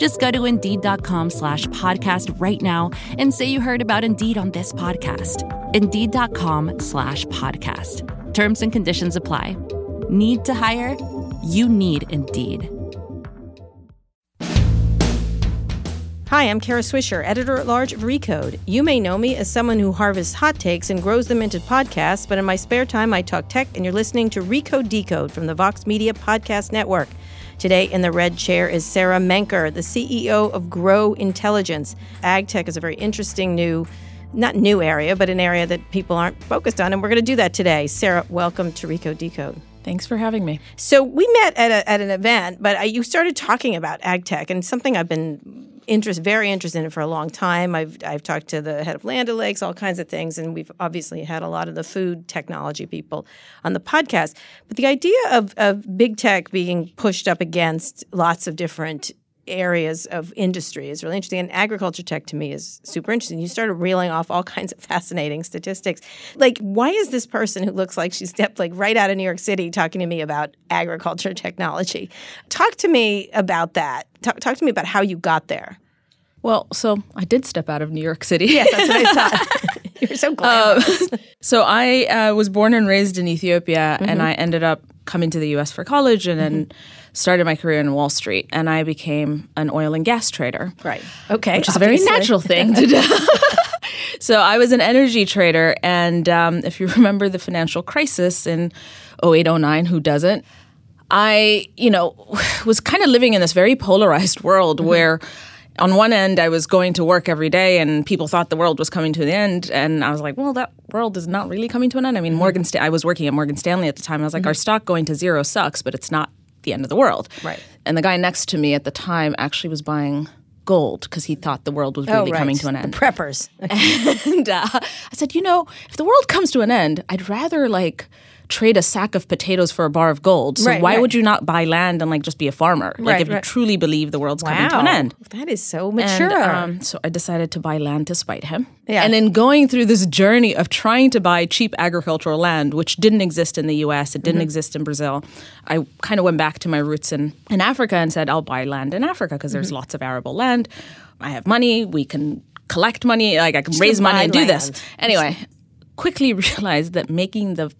Just go to Indeed.com slash podcast right now and say you heard about Indeed on this podcast. Indeed.com slash podcast. Terms and conditions apply. Need to hire? You need Indeed. Hi, I'm Kara Swisher, editor at large of Recode. You may know me as someone who harvests hot takes and grows them into podcasts, but in my spare time, I talk tech, and you're listening to Recode Decode from the Vox Media Podcast Network. Today in the red chair is Sarah Menker, the CEO of Gro Intelligence. Ag tech is a very interesting new, not new area, but an area that people aren't focused on, and we're going to do that today. Sarah, welcome to Recode Decode. Thanks for having me. So we met at, a, at an event, but I, you started talking about ag tech and something I've been interest, very interested in it for a long time. I've I've talked to the head of Land O'Lakes, all kinds of things, and we've obviously had a lot of the food technology people on the podcast. But the idea of of big tech being pushed up against lots of different areas of industry is really interesting. And agriculture tech to me is super interesting. You started reeling off all kinds of fascinating statistics. Like, why is this person who looks like she stepped like right out of New York City talking to me about agriculture technology? Talk to me about that. Talk, talk to me about how you got there. Well, so I did step out of New York City. Yes, that's what I thought. You're so glamorous. Um, so I uh, was born and raised in Ethiopia, mm-hmm. and I ended up coming to the U.S. for college, and then mm-hmm. started my career in Wall Street. And I became an oil and gas trader. Right. Okay. Which is a very natural thing to do. so I was an energy trader, and um, if you remember the financial crisis in 0809, who doesn't? I, you know, was kind of living in this very polarized world mm-hmm. where on one end, I was going to work every day, and people thought the world was coming to the end, and I was like, "Well, that world is not really coming to an end." I mean, mm-hmm. Morgan. Sta- I was working at Morgan Stanley at the time. I was like, mm-hmm. "Our stock going to zero sucks, but it's not the end of the world." Right. And the guy next to me at the time actually was buying gold because he thought the world was really oh, right. coming to an end. The preppers. and uh, I said, you know, if the world comes to an end, I'd rather like trade a sack of potatoes for a bar of gold. So right, why right. would you not buy land and like just be a farmer? Like right, if you truly believe the world's wow. coming to an end. That is so mature. And, um, so I decided to buy land to spite him. Yeah. And then going through this journey of trying to buy cheap agricultural land, which didn't exist in the US, it didn't mm-hmm. exist in Brazil, I kind of went back to my roots in, in Africa and said, I'll buy land in Africa because there's mm-hmm. lots of arable land. I have money. We can collect money. Like I can Just raise money and do this. Anyway, quickly realized that making the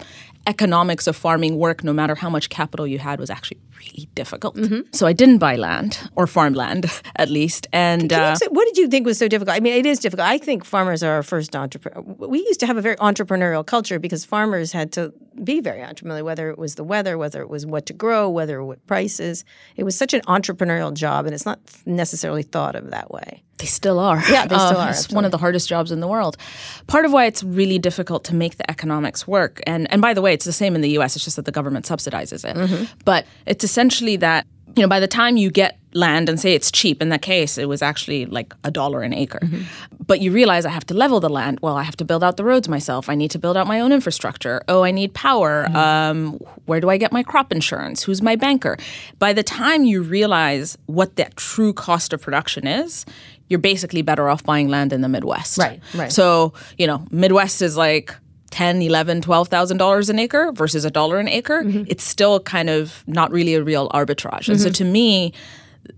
economics of farming work, no matter how much capital you had, was actually really difficult. Mm-hmm. So I didn't buy land or farmland, at least. And uh, what did you think was so difficult? I mean, it is difficult. I think farmers are our first entrepreneur. We used to have a very entrepreneurial culture because farmers had to be very entrepreneurial, whether it was the weather, whether it was what to grow, whether what prices. It was such an entrepreneurial job, and it's not necessarily thought of that way. They still are. Yeah, they still uh, are. It's absolutely. one of the hardest jobs in the world. Part of why it's really difficult to make the economics work, and and by the way, it's the same in the U.S. It's just that the government subsidizes it. Mm-hmm. But it's essentially that you know by the time you get land and say it's cheap in that case it was actually like a dollar an acre mm-hmm. but you realize i have to level the land well i have to build out the roads myself i need to build out my own infrastructure oh i need power mm-hmm. um, where do i get my crop insurance who's my banker by the time you realize what that true cost of production is you're basically better off buying land in the midwest right right so you know midwest is like 10 11 12000 dollars an acre versus a dollar an acre mm-hmm. it's still kind of not really a real arbitrage and mm-hmm. so to me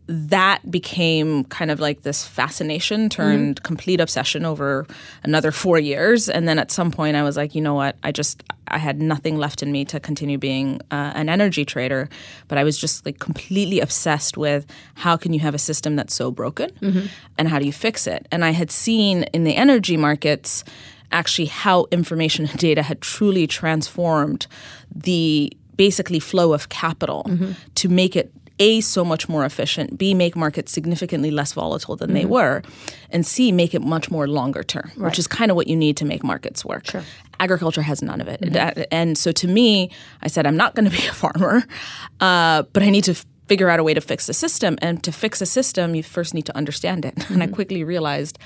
that became kind of like this fascination turned mm-hmm. complete obsession over another four years. And then at some point, I was like, you know what? I just I had nothing left in me to continue being uh, an energy trader. But I was just like completely obsessed with how can you have a system that's so broken, mm-hmm. and how do you fix it? And I had seen in the energy markets actually how information and data had truly transformed the basically flow of capital mm-hmm. to make it a, so much more efficient, B, make markets significantly less volatile than mm-hmm. they were, and C, make it much more longer term, right. which is kind of what you need to make markets work. Sure. Agriculture has none of it. Mm-hmm. And so to me, I said, I'm not going to be a farmer, uh, but I need to figure out a way to fix the system. And to fix a system, you first need to understand it. Mm-hmm. And I mm-hmm. quickly realized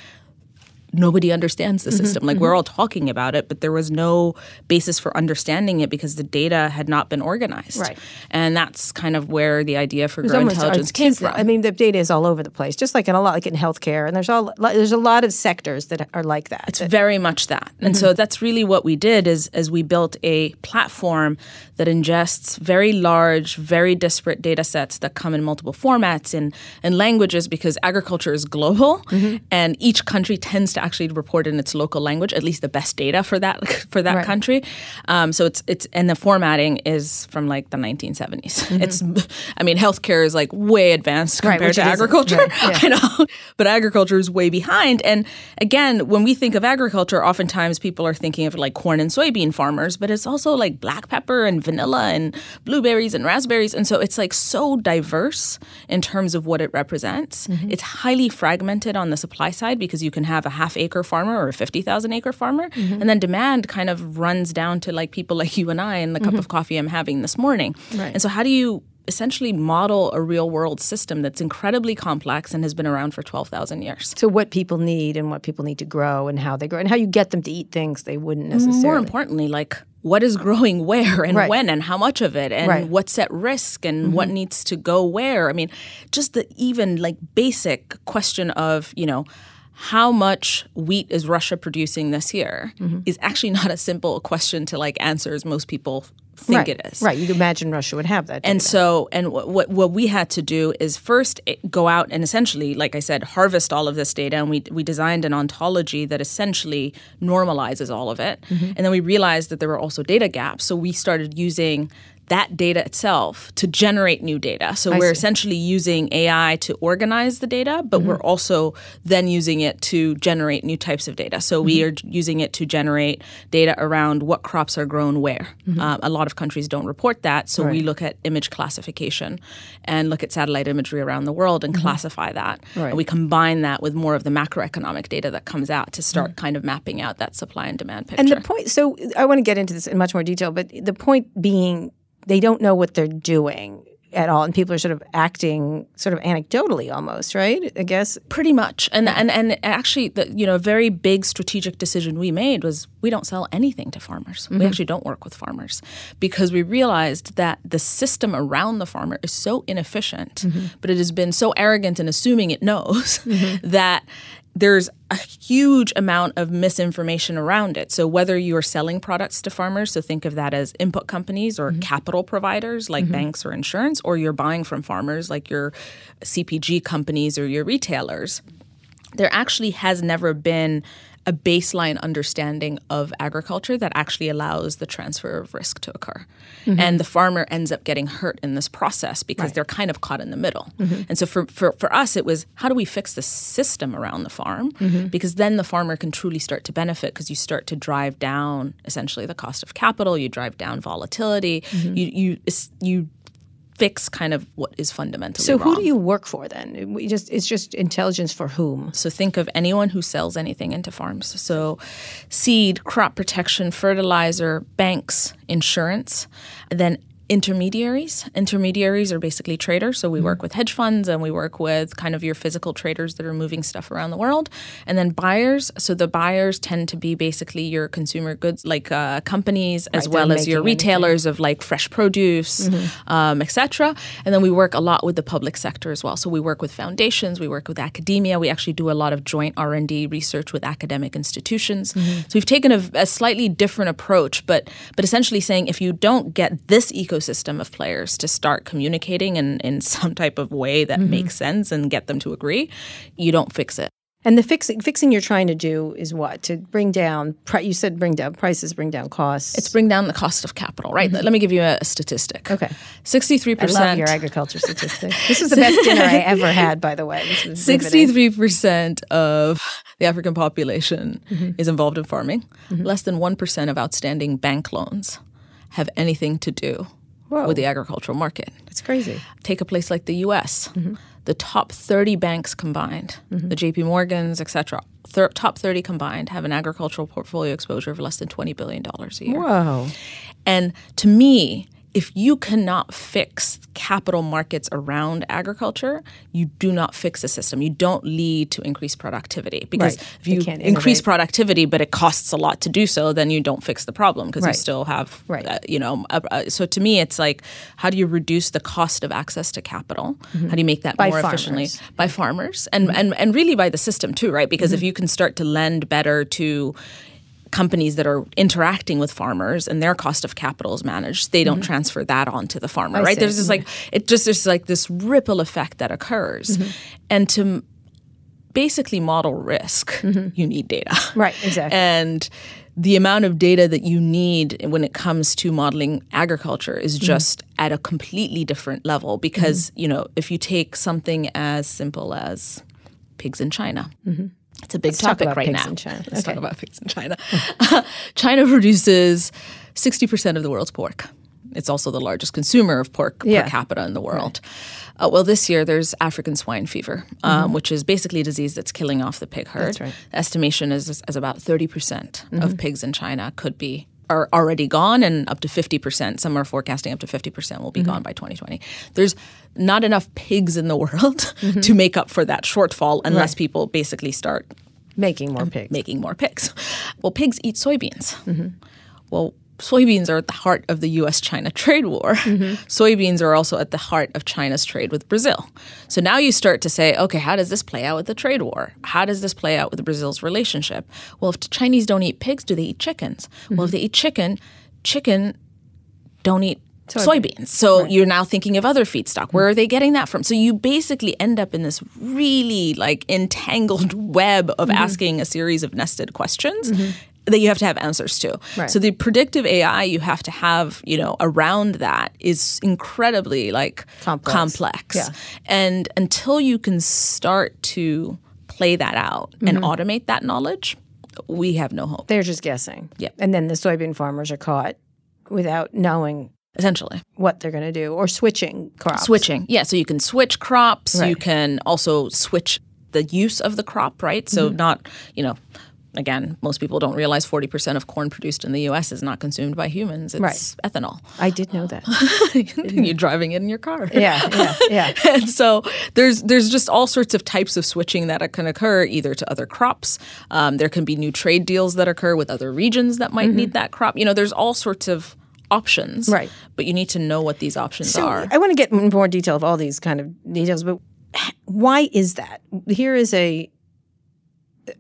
nobody understands the system. Mm-hmm, like mm-hmm. we're all talking about it, but there was no basis for understanding it because the data had not been organized. Right. And that's kind of where the idea for Gro Intelligence came from. I mean, the data is all over the place, just like in a lot, like in healthcare, and there's all there's a lot of sectors that are like that. It's that, very much that, and mm-hmm. so that's really what we did is as we built a platform that ingests very large, very disparate data sets that come in multiple formats and and languages because agriculture is global, mm-hmm. and each country tends to actually report in its local language, at least the best data for that for that right. country. Um, so it's it's and the formatting is from like the 1970s. Mm-hmm. It's I mean healthcare is like way advanced compared right, to agriculture. Right, yeah. I know, but agriculture is way behind. And again, when we think of agriculture, oftentimes people are thinking of like corn and soybean farmers, but it's also like black pepper and vanilla and blueberries and raspberries, and so it's like so diverse in terms of what it represents. Mm-hmm. It's highly fragmented on the supply side because you can have a half acre farmer or a 50,000 acre farmer. Mm-hmm. And then demand kind of runs down to like people like you and I and the mm-hmm. cup of coffee I'm having this morning. Right. And so, how do you essentially model a real world system that's incredibly complex and has been around for 12,000 years. So, what people need and what people need to grow and how they grow and how you get them to eat things they wouldn't necessarily. More importantly, like what is growing where and right. when and how much of it and right. what's at risk and mm-hmm. what needs to go where. I mean, just the even like basic question of, you know, how much wheat is Russia producing this year mm-hmm. is actually not a simple question to like answer as most people think right. it is. Right. You'd imagine Russia would have that. Data. And so, and what, what, what we had to do is first eh, go out and essentially, like I said, harvest all of this data. And we, we designed an ontology that essentially normalizes all of it. Mm-hmm. And then we realized that there were also data gaps. So we started using that data itself to generate new data. So I we're see. essentially using AI to organize the data, but mm-hmm. we're also then using it to generate new types of data. So mm-hmm. we are using it to generate data around what crops are grown where. Mm-hmm. Um, a lot of countries don't report that, so right. we look at image classification and look at satellite imagery around the world and mm-hmm. classify that. Right. And we combine that with more of the macroeconomic data that comes out to start mm-hmm. kind of mapping out that supply and demand picture. And the point, so I want to get into this in much more detail, but the point being they don't know what they're doing at all and people are sort of acting sort of anecdotally almost right i guess pretty much and and and actually the you know a very big strategic decision we made was we don't sell anything to farmers mm-hmm. we actually don't work with farmers because we realized that the system around the farmer is so inefficient mm-hmm. but it has been so arrogant in assuming it knows mm-hmm. that there's a huge amount of misinformation around it. So whether you're selling products to farmers, so think of that as input companies or mm-hmm. capital providers like mm-hmm. banks or insurance, or you're buying from farmers like your CPG companies or your retailers, there actually has never been a baseline understanding of agriculture that actually allows the transfer of risk to occur. Mm-hmm. And the farmer ends up getting hurt in this process because right. they're kind of caught in the middle. Mm-hmm. And so for, for, for us, it was how do we fix the system around the farm? Mm-hmm. Because then the farmer can truly start to benefit because you start to drive down essentially the cost of capital, you drive down volatility, mm-hmm. you, you, you fix kind of what is fundamentally so wrong. who do you work for then? We just it's just intelligence for whom? So think of anyone who sells anything into farms. So seed crop protection fertilizer banks insurance then intermediaries. Intermediaries are basically traders. So we mm-hmm. work with hedge funds and we work with kind of your physical traders that are moving stuff around the world. And then buyers. So the buyers tend to be basically your consumer goods, like uh, companies, as well as your retailers anything. of like fresh produce, mm-hmm. um, etc. And then we work a lot with the public sector as well. So we work with foundations, we work with academia. We actually do a lot of joint R and D research with academic institutions. Mm-hmm. So we've taken a, a slightly different approach, but but essentially saying if you don't get this ecosystem ecosystem of players to start communicating in, in some type of way that mm-hmm. makes sense and get them to agree, you don't fix it. And the fixing fixing you're trying to do is what to bring down. You said bring down prices, bring down costs. It's bring down the cost of capital, right? Mm-hmm. Let me give you a, statistic. Okay. 63%. I love your agriculture statistic. This was the best dinner I ever had, by the way. This was. Sixty-three percent of the African population Mm-hmm. is involved in farming. Mm-hmm. Less than one percent of outstanding bank loans have anything to do Whoa. with the agricultural market. It's crazy. Take a place like the U.S. Mm-hmm. The top 30 banks combined, the J.P. Morgans, et cetera, thir- top 30 combined have an agricultural portfolio exposure of less than $20 billion a year. Whoa. And to me, if you cannot fix capital markets around agriculture, you do not fix the system. You don't lead to increased productivity because Right. if You increase innovate. productivity, but it costs a lot to do so, then you don't fix the problem because Right. you still have, Right. uh, you know. Uh, uh, so to me, it's like, how do you reduce the cost of access to capital? How do you make that Mm-hmm. By more farmers. Mm-hmm. efficiently by farmers and and and really by the system too, right? Because if you can start to lend better to companies that are interacting with farmers and their cost of capital is managed, they don't mm-hmm. transfer that on to the farmer, right? see. There's this mm-hmm. like it just there's like this ripple effect that occurs, mm-hmm. and to basically model risk, you need data, Right, exactly. and the amount of data that you need when it comes to modeling agriculture is just at a completely different level because you know if you take something as simple as pigs in China. It's a big talk topic right now. Let's Okay. talk about pigs in China. China produces 60% of the world's pork. It's also the largest consumer of pork Yeah. per capita in the world. Uh, well, this year there's African swine fever, um, which is basically a disease that's killing off the pig herd. Mm-hmm. That's right. Mm-hmm. The estimation is, is about 30% of pigs in China could be are already gone and up to 50%. Some are forecasting up to 50% will be Mm-hmm. gone by 2020. There's not enough pigs in the world Mm-hmm. to make up for that shortfall unless people basically start Making more pigs. making more pigs. Well, pigs eat soybeans. Well, soybeans are at the heart of the US China trade war. Mm-hmm. Soybeans are also at the heart of China's trade with Brazil. So now you start to say, okay, how does this play out with the trade war? How does this play out with Brazil's relationship? Well, if the Chinese don't eat pigs, do they eat chickens? Well, if mm-hmm. they eat chicken, chicken don't eat soybeans. So you're now thinking of other feedstock. Where mm. are they getting that from? So you basically end up in this really like entangled web of mm-hmm. asking a series of nested questions. That you have to have answers to. Right. So the predictive AI you have to have, you know, around that is incredibly like Complex. complex. Yeah. And until you can start to play that out and automate that knowledge, we have no hope. They're just guessing. Yeah. And then the soybean farmers are caught without knowing Essentially. what they're going to do or switching crops. Switching. Yeah, so you can switch crops. You can also switch the use of the crop, right? So Mm-hmm. not, you know, again, most people don't realize 40% of corn produced in the US is not consumed by humans. It's Right. ethanol. I did know that. You're driving it in your car. yeah, yeah, yeah. and so there's there's just all sorts of types of switching that can occur either to other crops. Um, there can be new trade deals that occur with other regions that might need that crop. You know, there's all sorts of options. Mm-hmm. Right. But you need to know what these options So are. I want to get in more detail of all these kind of details, but why is that? Here is a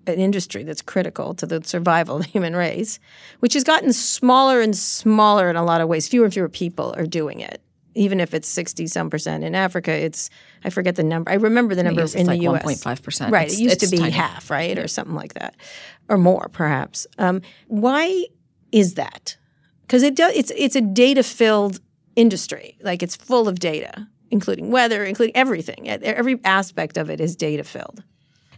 an industry that's critical to the survival of the human race, which has gotten smaller and smaller in a lot of ways. Fewer and fewer people are doing it. Even if it's sixty some percent in Africa, it's I forget the number. I remember the number in like the U.S. 1.5%. Right, It's- it used to be tiny. half, right, or something like that, or more perhaps. Um, why is that? Because it do, it's it's a data filled industry. Like it's full of data, including weather, including everything. Every aspect of it is data filled.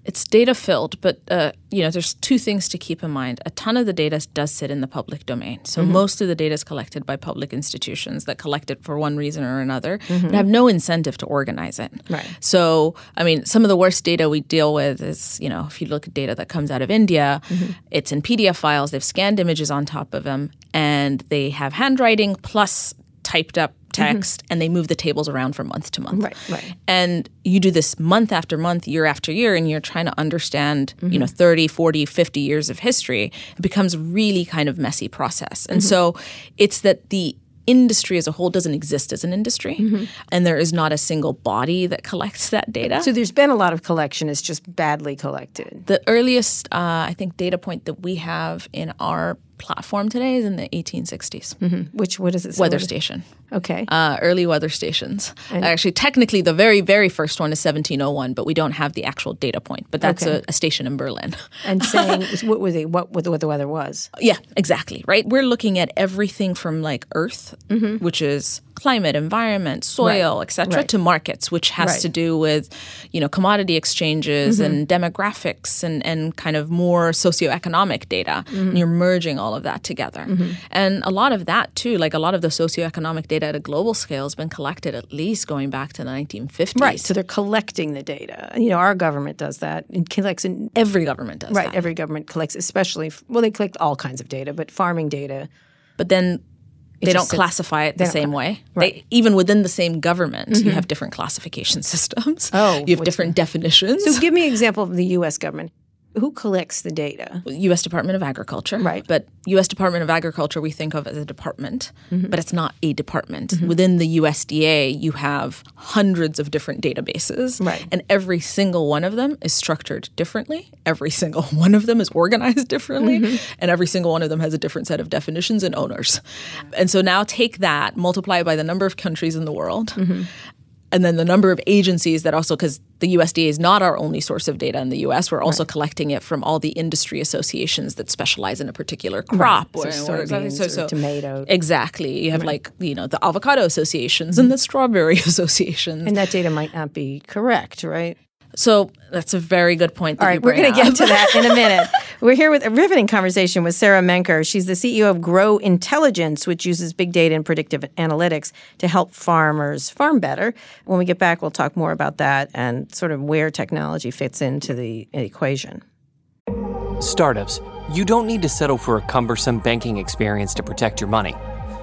It's data filled, but uh, you know, there's two things to keep in mind. A ton of the data does sit in the public domain, so mm-hmm. most of the data is collected by public institutions that collect it for one reason or another, and mm-hmm. have no incentive to organize it. Right. So, I mean, some of the worst data we deal with is, you know, if you look at data that comes out of India, mm-hmm. it's in PDF files. They've scanned images on top of them, and they have handwriting plus typed up Mm-hmm. text, and they move the tables around from month to month. Right, right. And you do this month after month, year after year, and you're trying to understand, you mm-hmm. know, 30, 40, 50 years of history. It becomes really kind of messy process. And mm-hmm. so it's that the industry as a whole doesn't exist as an industry, and there is not a single body that collects that data. So there's been a lot of collection. It's just badly collected. the earliest, uh, I think, data point that we have in our platform today is in the 1860s. Which what does it say? Weather is- station. Okay. uh, early weather stations. Actually, technically, the very, very first one is 1701, but we don't have the actual data point. But that's Okay. a, a station in Berlin. and saying what was it, what, what the weather was. yeah, exactly. Right. We're looking at everything from like Earth, which is climate, environment, soil, etc., Mm-hmm. Right. to markets, which has Right. Mm-hmm. to do with you know commodity exchanges and demographics and and kind of more socioeconomic data. Mm-hmm. And you're merging all of that together, and a lot of that too, like a lot of the socioeconomic data at a global scale, has been collected at least going back to the 1950s. Right. So they're collecting the data. You know, our government does that and collects in every government does right. that. Every government collects, especially well, they collect all kinds of data, but farming data. but then they don't sits- classify it the same way. right. They, even within the same government, you mm-hmm. have different classification systems. Oh, you have different definitions. So give me an example of the U.S. government. Who collects the data? U.S. Department of Agriculture, Right. But U.S. Department of Agriculture we think of as a department, Mm-hmm. but it's not a department. Within the USDA, you have hundreds of different databases, Right. And every single one of them is structured differently. Every single one of them is organized differently, Mm-hmm. and every single one of them has a different set of definitions and owners. And so now take that, multiply it by the number of countries in the world. Mm-hmm. And then the number of agencies that also, because the USDA is not our only source of data in the US, we're also collecting it from all the industry associations that specialize in a particular crop. So or- or- soybeans or tomato. Exactly. You have like, you know, the avocado associations and the strawberry associations. And that data might not be correct, right? So that's a very good point. That All you right, we're going to get to that in a minute. We're here with a riveting conversation with Sarah Menker. She's the CEO of Gro Intelligence, which uses big data and predictive analytics to help farmers farm better. When we get back, we'll talk more about that and sort of where technology fits into the equation. Startups, you don't need to settle for a cumbersome banking experience to protect your money.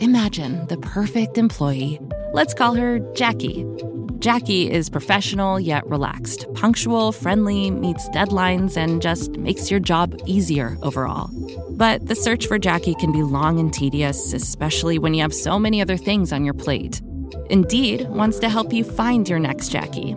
Imagine the perfect employee. Let's call her Jackie. Jackie is professional yet relaxed, punctual, friendly, meets deadlines, and just makes your job easier overall. But the search for Jackie can be long and tedious, especially when you have so many other things on your plate. Indeed wants to help you find your next Jackie.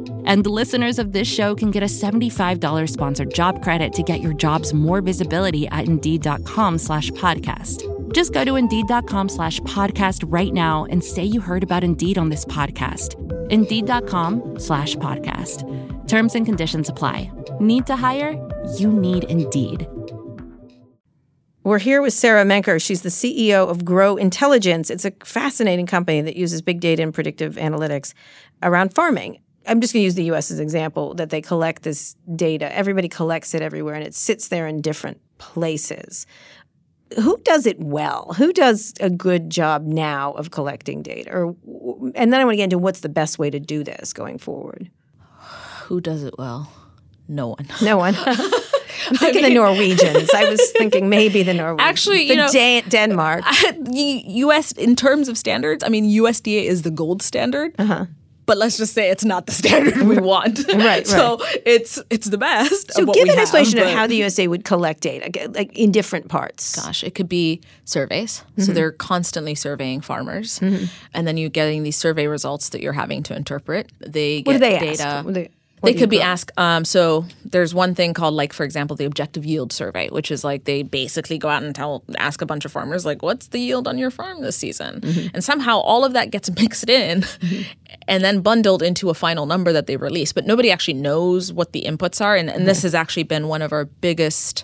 And listeners of this show can get a $75 sponsored job credit to get your jobs more visibility at Indeed.com slash podcast. Just go to Indeed.com slash podcast right now and say you heard about Indeed on this podcast. Indeed.com slash podcast. Terms and conditions apply. Need to hire? You need Indeed. We're here with Sarah Menker. She's the CEO of Gro Intelligence. It's a fascinating company that uses big data and predictive analytics around farming. I'm just going to use the US as an example that they collect this data. Everybody collects it everywhere and it sits there in different places. Who does it well? Who does a good job now of collecting data? Or and then I want to get into what's the best way to do this going forward. Who does it well? No one. No one. I'm thinking the Norwegians. I was thinking maybe the Norwegians. Actually, the know- Dan- Denmark. U.S. in terms of standards, I mean, USDA is the gold standard. Uh-huh. But let's just say it's not the standard we want. Right, So it's it's the best. So of what give we an have, explanation of how the USA would collect data, like in different parts. Gosh, it could be surveys. Mm-hmm. So they're constantly surveying farmers, and then you're getting these survey results that you're having to interpret. They get What do they data. ask? What they- what They do could be go- asked. Um, so there's one thing called, like, for example, the objective yield survey, which is like they basically go out and tell, ask a bunch of farmers, like, what's the yield on your farm this season? Mm-hmm. And somehow all of that gets mixed in, and then bundled into a final number that they release. But nobody actually knows what the inputs are, and, and this has actually been one of our biggest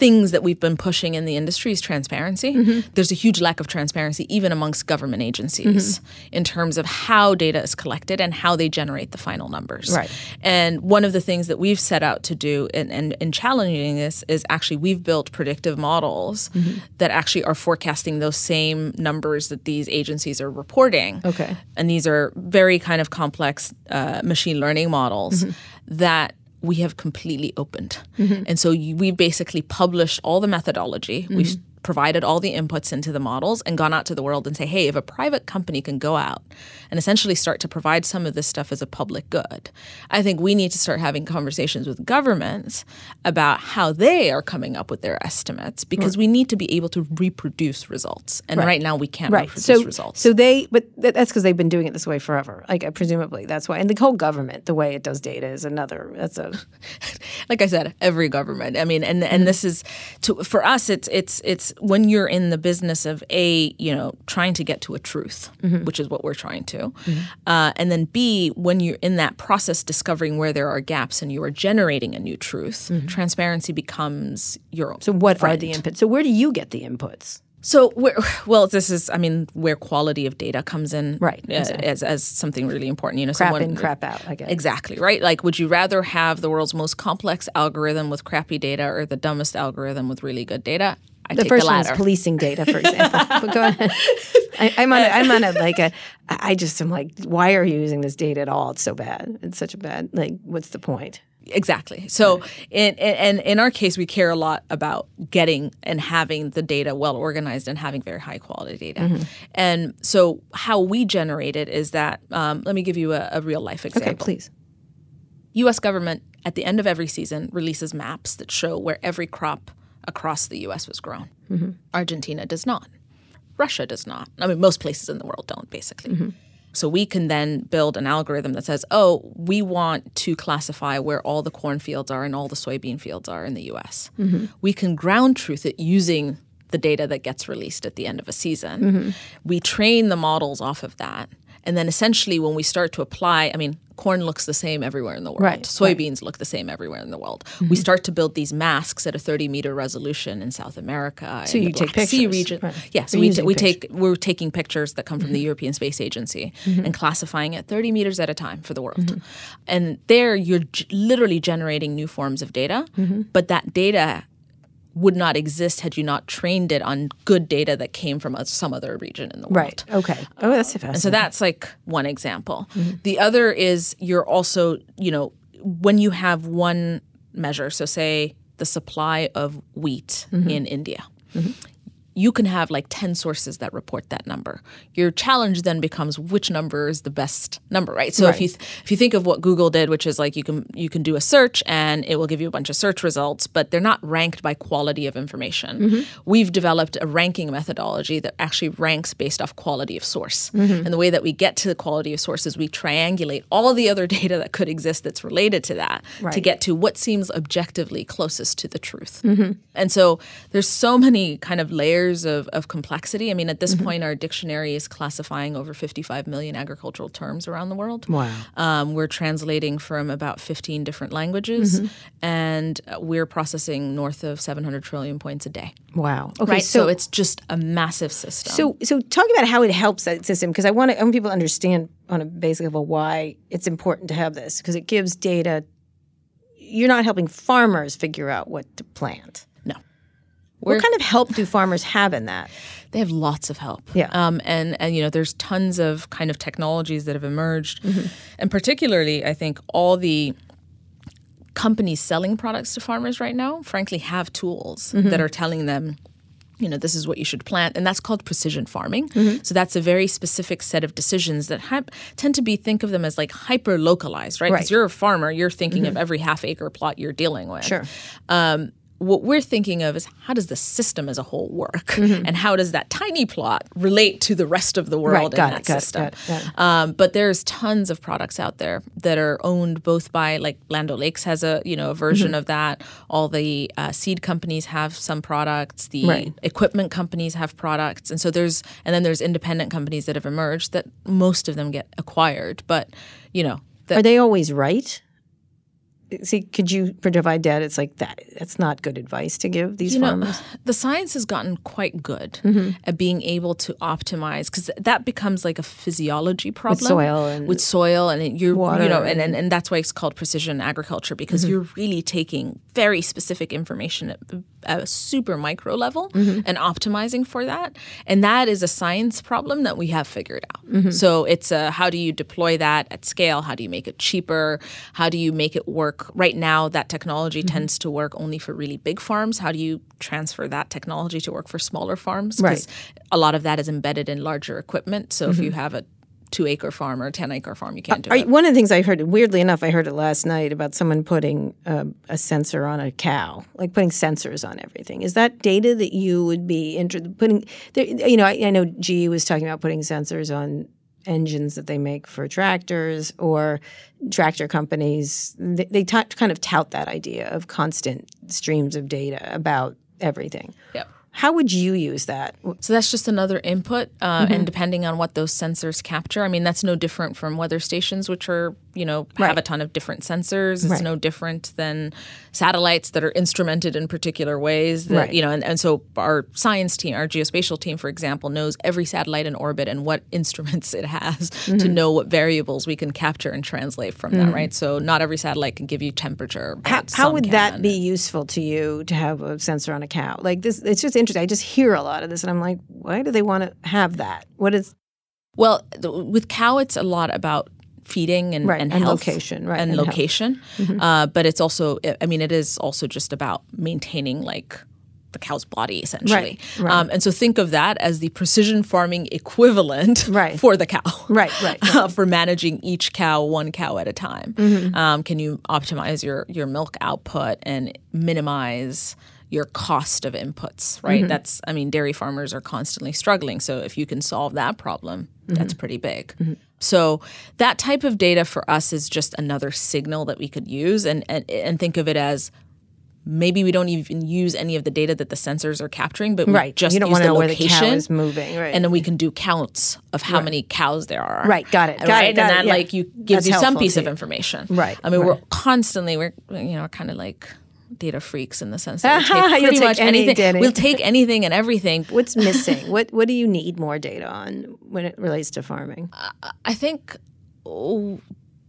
things that we've been pushing in the industry is transparency. Mm-hmm. There's a huge lack of transparency even amongst government agencies Mm-hmm. in terms of how data is collected and how they generate the final numbers. Right. And one of the things that we've set out to do in, in, in challenging this is actually we've built predictive models Mm-hmm. that actually are forecasting those same numbers that these agencies are reporting. Okay. And these are very kind of complex uh, machine learning models that we have completely opened. Mm-hmm. And so you, we basically published all the methodology. We've mm-hmm. Provided all the inputs into the models and gone out to the world and say, hey, if a private company can go out and essentially start to provide some of this stuff as a public good, I think we need to start having conversations with governments about how they are coming up with their estimates because we need to be able to reproduce results. And right, now we can't right. reproduce So, results. so they, but th- that's because they've been doing it this way forever. Like presumably that's why. And the whole government, the way it does data is another. That's a like I said, every government. I mean, and and mm. this is to for us. It's it's it's when you're in the business of a you know trying to get to a truth, mm-hmm. which is what we're trying to, mm-hmm. uh, and then b when you're in that process discovering where there are gaps and you are generating a new truth, mm-hmm. transparency becomes your so. What are the inputs? So where do you get the inputs? So, well, this is, I mean, where quality of data comes in, Right, uh, exactly. as as something really important. You know, Crap someone, in, crap out. I guess. Exactly, right? Like, would you rather have the world's most complex algorithm with crappy data or the dumbest algorithm with really good data? I The first the one is policing data, for example. but go ahead. I, I'm on. A, I'm on a like a. I just am like, why are you using this data at all? It's so bad. It's such a bad. Like, what's the point? Exactly. So, in, in and in our case, we care a lot about getting and having the data well organized and having very high quality data. Mm-hmm. And so, how we generate it is that. Um, let me give you a, a real life example. Okay, please. U.S. government at the end of every season releases maps that show where every crop across the U.S. was grown. Argentina does not. Russia does not. I mean, most places in the world don't, basically. So we can then build an algorithm that says, oh, we want to classify where all the cornfields are and all the soybean fields are in the U.S. Mm-hmm. We can ground truth it using the data that gets released at the end of a season. Mm-hmm. We train the models off of that. And then essentially, when we start to apply, I mean, corn looks the same everywhere in the world. Right, Soybeans look the same everywhere in the world. We mm-hmm. start to build these masks at a 30 meter resolution in South America. So you take Black Sea pictures, region. right. Yeah, so we, t- we take we're taking pictures that come from the mm-hmm. European Space Agency mm-hmm. and classifying it 30 meters at a time for the world. And there, you're g- literally generating new forms of data, but that data would not exist had you not trained it on good data that came from a, some other region in the world. Right. Okay. Oh, that's fascinating. And so that's like one example. Mm-hmm. The other is you're also, you know, when you have one measure, so say the supply of wheat mm-hmm. in India. Mm-hmm. You can have like 10 sources that report that number. Your challenge then becomes which number is the best number, right? So if you th- if you think of what Google did, which is like you can you can do a search and it will give you a bunch of search results, but they're not ranked by quality of information. Mm-hmm. We've developed a ranking methodology that actually ranks based off quality of source. Mm-hmm. And the way that we get to the quality of source is we triangulate all the other data that could exist that's related to that to get to what seems objectively closest to the truth. Mm-hmm. And so there's so many kind of layers of, of complexity. I mean, at this point, our dictionary is classifying over 55 million agricultural terms around the world. Wow. Um, we're translating from about 15 different languages, and uh, we're processing north of 700 trillion points a day. wow. Okay. Right. So, it's just a massive system. So, so talk about how it helps that system because I want to, I want people to understand on a basic level why it's important to have this because it gives data. You're not helping farmers figure out what to plant. No. What kind of help do farmers have in that? They have lots of help. Yeah. Um, and, and, you know, there's tons of kind of technologies that have emerged. Mm-hmm. And particularly, I think all the companies selling products to farmers right now, frankly, have tools Mm-hmm. that are telling them, you know, this is what you should plant. And that's called precision farming. Mm-hmm. So that's a very specific set of decisions that ha- tend to be, think of them as like hyper localized, right? Right. Because you're a farmer, you're thinking of every half acre plot you're dealing with. Sure. Um, what we're thinking of is how does the system as a whole work, and how does that tiny plot relate to the rest of the world got in that it, system? got it, got it. Um, but there's tons of products out there that are owned both by like Land O'Lakes has a you know a version Mm-hmm. of that. All the uh, seed companies have some products. The Right. equipment companies have products, and so there's and then there's independent companies that have emerged that most of them get acquired. But you know, the, Are they always right? See, could you provide data? It's like that. That's not good advice to give these you know, farmers. the science has gotten quite good Mm-hmm. at being able to optimize because that becomes like a physiology problem with soil and with soil and you're water you know and, and- and, and that's why it's called precision agriculture because Mm-hmm. you're really taking very specific information at a super micro level Mm-hmm. and optimizing for that. And that is a science problem that we have figured out. Mm-hmm. so it's a how do you deploy that at scale? How do you make it cheaper? How do you make it work? Right now that technology Mm-hmm. tends to work only for really big farms. How do you transfer that technology to work for smaller farms? Right. a lot of that is embedded in larger equipment. So if you have a two acre farm or a 10 acre farm you can't do Mm-hmm. Are it one of the things I heard, weirdly enough, I heard it last night about someone putting um, a sensor on a cow, like putting sensors on everything. Is that data that you would be interested putting? There, you know, I, I know GE was talking about putting sensors on engines that they make for tractors or tractor companies. They, they ta- kind of tout that idea of constant streams of data about everything. Yep. How would you use that? So that's just another input, uh, Mm-hmm. and depending on what those sensors capture, I mean that's no different from weather stations, which are you know have Right. a ton of different sensors. It's Right. no different than satellites that are instrumented in particular ways. That, Right. You know, and, and so our science team, our geospatial team, for example, knows every satellite in orbit and what instruments it has to Mm-hmm. know what variables we can capture and translate from that. Right. So not every satellite can give you temperature. How, how would that be useful to you to have a sensor on a cow? Like this, it's just interesting. I just hear a lot of this, and I'm like, why do they want to have that? What is Well, th- with cow, it's a lot about feeding and, Right, and, and health location, right, and, and health. Mm-hmm. location. Uh, but it's also, I mean, it is also just about maintaining like the cow's body essentially. Right, right. Um, and so think of that as the precision farming equivalent Right. for the cow. Right, right, Uh, for managing each cow one cow at a time. Mm-hmm. Um, can you optimize your your milk output and minimize your cost of inputs, right? Mm-hmm. That's I mean dairy farmers are constantly struggling, so if you can solve that problem, Mm-hmm. that's pretty big. So that type of data for us is just another signal that we could use and and, and think of it as maybe we don't even use any of the data that the sensors are capturing, but we right? just you don't use want to the know where the location cow is moving, right? and then we can do counts of how many cows there are. Right, got it, got right, it, got and it, then yeah. like you gives That's you some piece of information. Right, I mean, we're constantly we're you know kind of like data freaks in the sense that we take You'll take much any anything. data. We'll take anything and everything. What's missing? what What do you need more data on when it relates to farming? I think oh,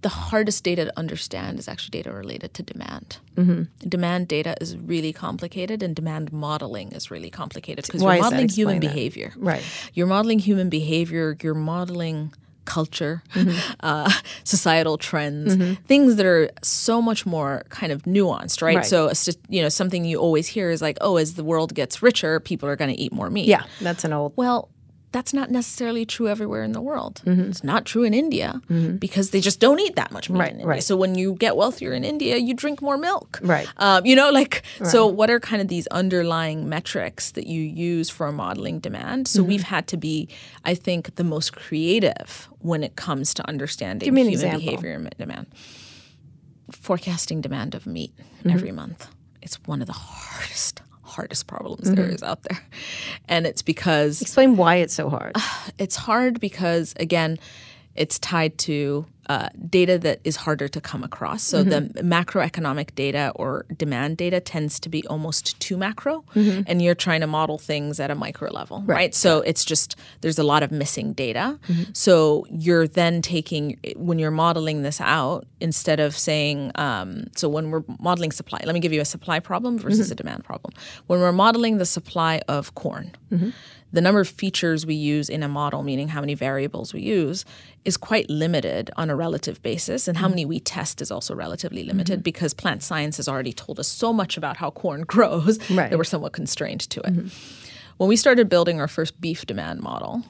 the hardest data to understand is actually data related to demand. Mm-hmm. Demand data is really complicated, and demand modeling is really complicated because you're modeling human that. behavior. Right. You're modeling human behavior. You're modeling culture, Mm-hmm. uh, societal trends, things that are so much more kind of nuanced, right? Right. So, a st- you know, something you always hear is like, "Oh, as the world gets richer, people are going to eat more meat." Yeah, that's an old. Well, that's not necessarily true everywhere in the world. Mm-hmm. It's not true in India because they just don't eat that much meat Right, right. So when you get wealthier in India, you drink more milk. Right. Um, you know, like, so what are kind of these underlying metrics that you use for modeling demand? Mm-hmm. So we've had to be, I think, the most creative when it comes to understanding Give me an human example. behavior and demand. Forecasting demand of meat Mm-hmm. every month. It's one of the hardest, hardest problems there Mm-hmm. is out there. And it's because Explain why it's so hard. it's hard because again it's tied to uh, data that is harder to come across. So the mm-hmm. macroeconomic data or demand data tends to be almost too macro mm-hmm. and you're trying to model things at a micro level right, so it's just there's a lot of missing data. Mm-hmm. So you're then taking when you're modeling this out instead of saying um, so when we're modeling supply let me give you a supply problem versus a demand problem. When we're modeling the supply of corn the number of features we use in a model, meaning how many variables we use, is quite limited on a relative basis. And how mm-hmm. many we test is also relatively limited mm-hmm. because plant science has already told us so much about how corn grows Right. that we're somewhat constrained to it. Mm-hmm. When we started building our first beef demand model,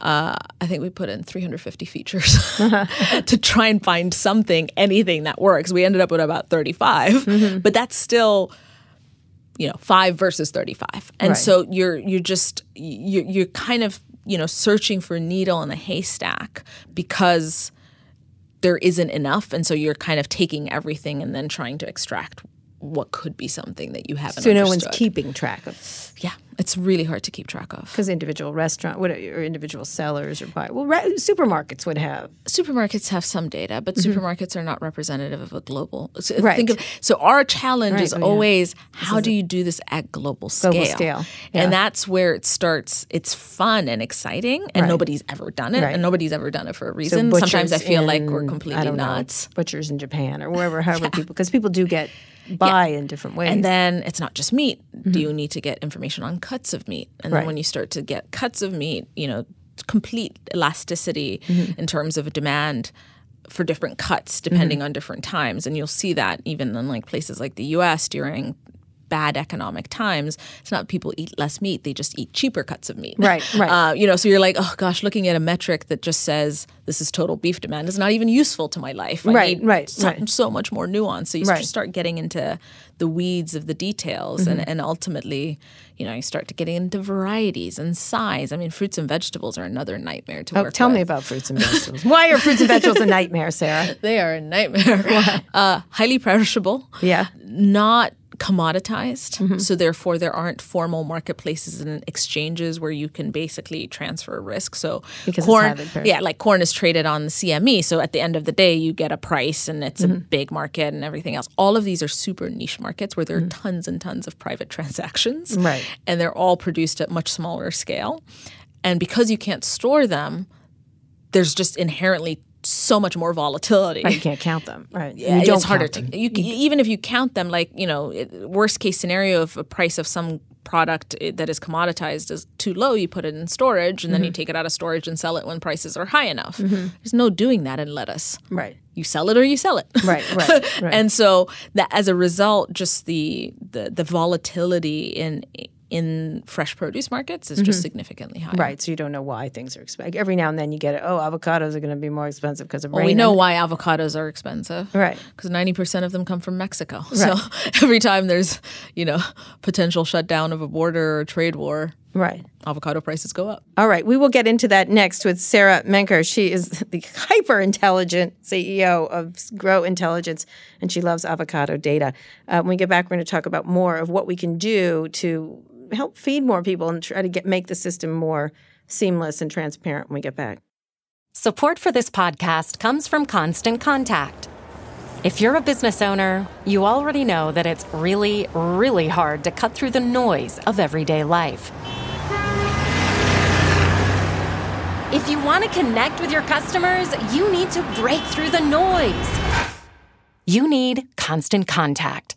uh, I think we put in 350 features to try and find something, anything that works. We ended up with about 35, but that's still you know five versus 35 and Right. so you're you're just you're, you're kind of you know searching for a needle in a haystack because there isn't enough and so you're kind of taking everything and then trying to extract what could be something that you haven't So no one's keeping track of. Yeah It's really hard to keep track of. Because individual restaurant or individual sellers or buy well re- supermarkets would have Supermarkets have some data, but supermarkets are not representative of a global. So Mm-hmm. Right. Think of, so our challenge Right. is Oh, yeah. always how do you do this at global scale? Global scale. Yeah. And that's where it starts. It's fun and exciting, and Right. nobody's ever done it, Right. and nobody's ever done it for a So reason. Sometimes I feel like we're completely don't know, nuts. butchers in Japan or wherever, however people, because people do get buy in different ways. And then it's not just meat. Do you need to get information on cuts of meat? And Right. then when you start to get cuts of meat, you know, complete elasticity mm-hmm. in terms of demand for different cuts depending mm-hmm. on different times. And you'll see that even in like places like the US during bad economic times. It's not people eat less meat, they just eat cheaper cuts of meat. Right, right. Uh, you know, so you're like, oh gosh, looking at a metric that just says this is total beef demand is not even useful to my life. I Right, right, something right. so much more nuance. So you Right. start getting into the weeds of the details Mm-hmm. and, and ultimately, you know, you start to getting into varieties and size. I mean, fruits and vegetables are another nightmare to work. Oh, work tell with. me about fruits and vegetables. Why are fruits and vegetables a nightmare, Sarah? They are a nightmare. Uh, highly perishable. Yeah. Not commoditized. Mm-hmm. So therefore there aren't formal marketplaces and exchanges where you can basically transfer risk. So Because corn yeah, like corn is traded on the CME. So at the end of the day you get a price and it's Mm-hmm. a big market and everything else. All of these are super niche markets where there are Mm-hmm. tons and tons of private transactions. Right. And they're all produced at much smaller scale. And because you can't store them, there's just inherently so much more volatility. You can't count them. Right. Yeah, you don't it's harder to them. you, even if you count them like you know worst case scenario if a price of some product that is commoditized is too low you put it in storage and then Mm-hmm. you take it out of storage and sell it when prices are high enough there's no doing that in lettuce Right. you sell it or you sell it Right, right, right. and so that as a result just the the, the volatility in in fresh produce markets is just significantly higher Mm-hmm. Right. So you don't know why things are expensive. Every now and then you get it. Oh, avocados are going to be more expensive because of Well, rain. we know and- why avocados are expensive. Right. Because 90% of them come from Mexico. So every time there's, you know, potential shutdown of a border or trade war, Right. avocado prices go up. All right, we will get into that next with Sarah Menker. She is the hyper intelligent CEO of Gro Intelligence, and she loves avocado data. Uh, when we get back, we're going to talk about more of what we can do to help feed more people and try to get make the system more seamless and transparent. When we get back. Support for this podcast comes from Constant Contact. If you're a business owner, you already know that it's really, really hard to cut through the noise of everyday life. If you want to connect with your customers, you need to break through the noise. You need Constant Contact.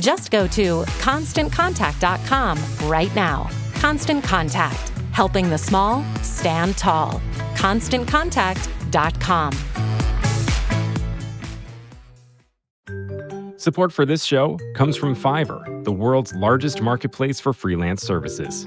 Just go to constantcontact.com right now. Constant Contact, helping the small stand tall. ConstantContact.com. Support for this show comes from Fiverr, the world's largest marketplace for freelance services.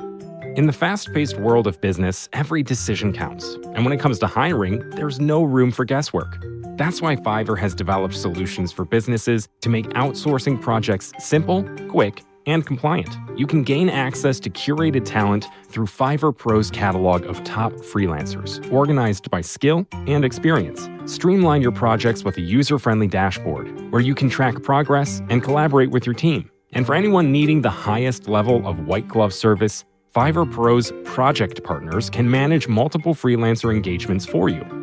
In the fast paced world of business, every decision counts. And when it comes to hiring, there's no room for guesswork. That's why Fiverr has developed solutions for businesses to make outsourcing projects simple, quick, and compliant. You can gain access to curated talent through Fiverr Pro's catalog of top freelancers, organized by skill and experience. Streamline your projects with a user friendly dashboard where you can track progress and collaborate with your team. And for anyone needing the highest level of white glove service, Fiverr Pro's project partners can manage multiple freelancer engagements for you.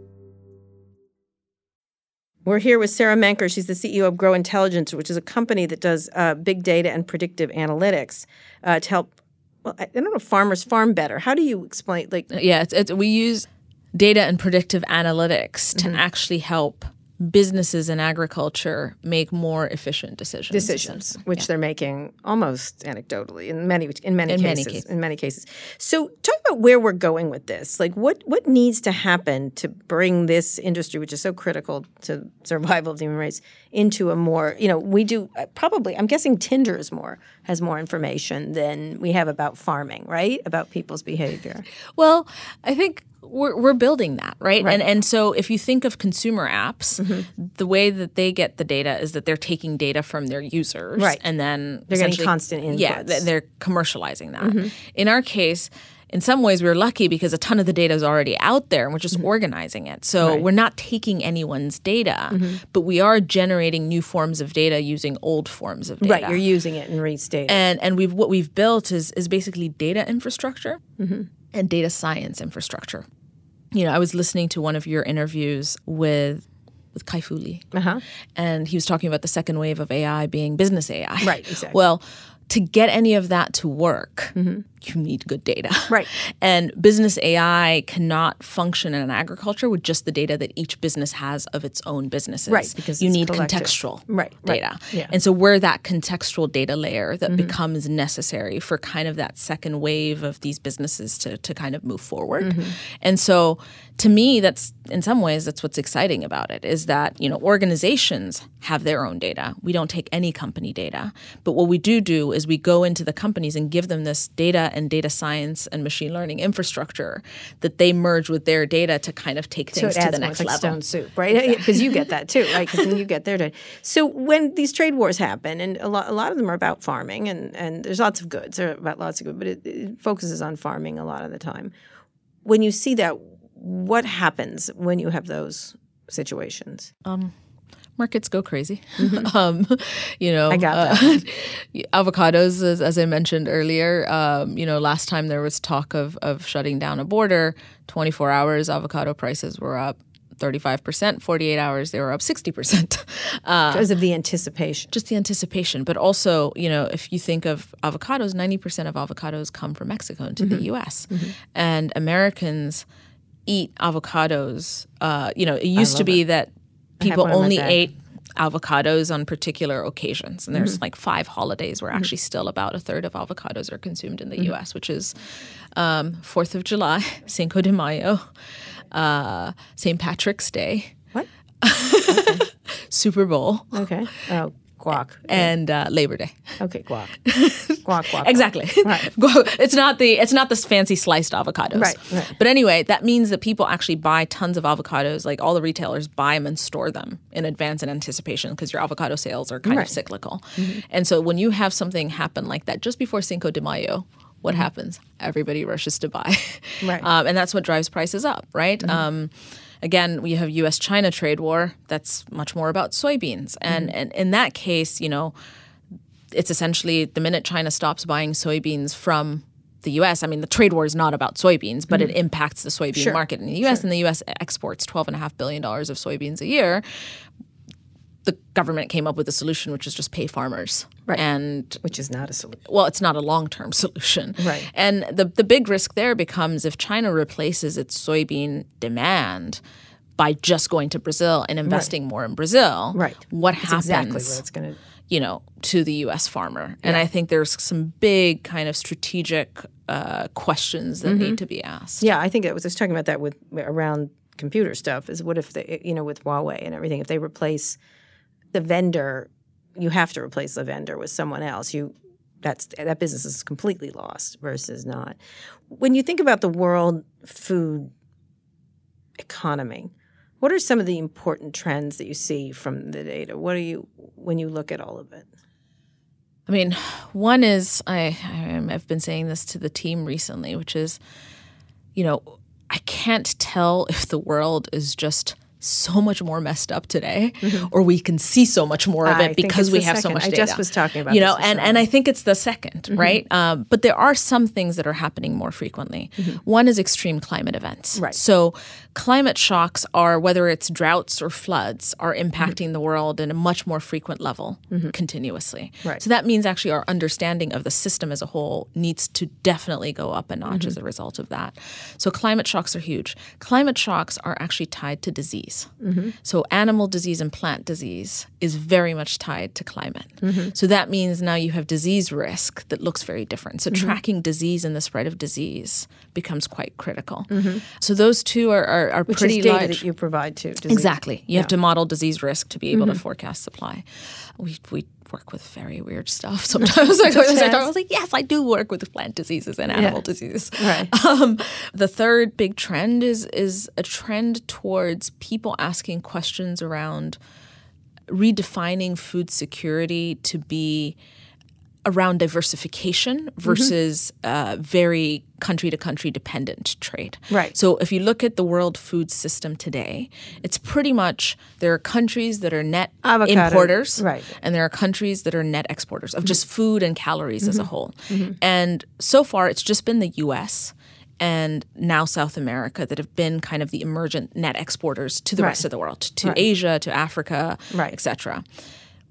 We're here with Sarah Menker. She's the CEO of Gro Intelligence, which is a company that does uh, big data and predictive analytics uh, to help. Well, I don't know, farmers farm better. How do you explain? Like, Yeah, it's, it's, we use data and predictive analytics Mm-hmm. to actually help businesses in agriculture make more efficient decisions. decisions, which they're making almost anecdotally in many in many In cases. many cases. In many cases. So, talk about where we're going with this. Like, what what needs to happen to bring this industry, which is so critical to survival of the human race, into a more you know we do uh, probably. I'm guessing Tinder is more has more information than we have about farming, right? About people's behavior. Well, I think we're, we're building that, right? And and so if you think of consumer apps, Mm-hmm. the way that they get the data is that they're taking data from their users, Right. And then They're getting constant Yeah, inputs. th- they're commercializing that. Mm-hmm. In our case. In some ways, we're lucky because a ton of the data is already out there and we're Mm-hmm. just organizing it. So we're not taking anyone's data, Mm-hmm. but we are generating new forms of data using old forms of data. Right, you're using it and restating. and and we've what we've built is is basically data infrastructure Mm-hmm. And data science infrastructure. You know, I was listening to one of your interviews with with Kai Fu Lee, Uh-huh. and he was talking about the second wave of AI being business AI. Right, exactly. Well, to get any of that to work, you need good data. Mm-hmm. Right. And business AI cannot function in agriculture with just the data that each business has of its own businesses. Right, because you it's need collective. contextual Right, right. data. Yeah. And so we're that contextual data layer that becomes necessary for kind of that second wave of these businesses to, to kind of move forward. And so to me, that's in some ways that's what's exciting about it is that, you know, organizations have their own data. We don't take any company data. But what we do do is we go into the companies and give them this data and data science and machine learning infrastructure that they merge with their data to kind of take things it to the next like level. stone soup, right? Because you get that too, right? Because then you get their data. So when these trade wars happen, and a lot, a lot of them are about farming, and, and there's lots of goods, they're about lots of good, but it, it focuses on farming a lot of the time. When you see that, what happens when you have those situations? Um, markets go crazy. um, you know, I got uh, avocados, as, as I mentioned earlier. Um, you know, last time there was talk of of shutting down a border. Twenty four hours, avocado prices were up. 35%, 48 hours, they were up 60%. Uh, Because of the anticipation. just the anticipation. But also, you know, if you think of avocados, 90% of avocados come from Mexico into Mm-hmm. the US. And Americans eat avocados. Uh, you know, it used to be that people one on my only ate avocados on particular occasions. And Mm-hmm. there's like five holidays where actually still about a third of avocados are consumed in the Mm-hmm. US, which is um, 4th of July, Cinco de Mayo, uh, St. Patrick's Day, What? Super Bowl, Okay. Oh, guac. and uh, Labor Day. Okay, guac. guac, guac. Exactly. Right. it's not the it's not this fancy sliced avocados. Right, right. But anyway, that means that people actually buy tons of avocados. Like all the retailers buy them and store them in advance in anticipation because your avocado sales are kind Right. Mm-hmm. of cyclical. And so when you have something happen like that just before Cinco de Mayo, what happens? Everybody rushes to buy. Mm-hmm. Right. Mm-hmm. Um, and that's what drives prices up, right? Um, again, we have U.S. China trade war. That's much more about soybeans, and Mm-hmm. and in that case, you know, it's essentially the minute China stops buying soybeans from the U.S. I mean, the trade war is not about soybeans, but it impacts the soybean Mm-hmm. Sure. market in the U.S. And the U.S. exports twelve and a half billion dollars of soybeans a year. The government came up with a solution, which is just pay farmers, Right. and Which is not a solution. well, it's not a long term solution. Right. And the, the big risk there becomes if China replaces its soybean demand by just going to Brazil and investing more in Brazil, Right. what That's happens? exactly what it's going to you know, to the U.S. farmer. And I think there's some big kind of strategic uh, questions that Mm-hmm. need to be asked. Yeah, I think I was just talking about that with around computer stuff. Is what if they, you know, with Huawei and everything, if they replace the vendor, you have to replace the vendor with someone else. You that's that business is completely lost versus not. When you think about the world food economy, what are some of the important trends that you see from the data? What are you when you look at all of it? I mean, one is I I- I've been saying this to the team recently, which is, you know, I can't tell if the world is just so much more messed up today, or we can see so much more of Mm-hmm. I it because we have so much much I data. just was talking about you know, and and I think it's the 2nd Mm-hmm. right? Um, but there are some things that are happening more frequently. One is extreme climate events. Right. So climate shocks are whether it's droughts or floods are impacting the world in a much more frequent level continuously. Right. So that means actually our understanding of the system as a whole needs to definitely go up a notch as a result of that. So climate shocks are huge. Climate shocks are actually tied to disease. Mm-hmm. So animal disease and plant disease is very much tied to climate. Mm-hmm. So that means now you have disease risk that looks very different. So mm-hmm. tracking disease and the spread of disease becomes quite critical. So those two are, are, are Which pretty is data large. that you provide to disease. Exactly. You have to model disease risk to be able Mm-hmm. to forecast supply. We we work with very weird stuff sometimes. like, I I was like, yes, I do work with plant diseases and animal diseases. Right. Um, the third big trend is is a trend towards people asking questions around redefining food security to be around diversification Mm-hmm. versus uh, very country to country dependent trade. Right. So if you look at the world food system today, it's pretty much there are countries that are net Avocado, importers, right. and there are countries that are net exporters of just food and calories Mm-hmm. as a whole. And so far, it's just been the U.S. And now South America that have been kind of the emergent net exporters to the rest of the world, to Asia, to Africa, Right. etc.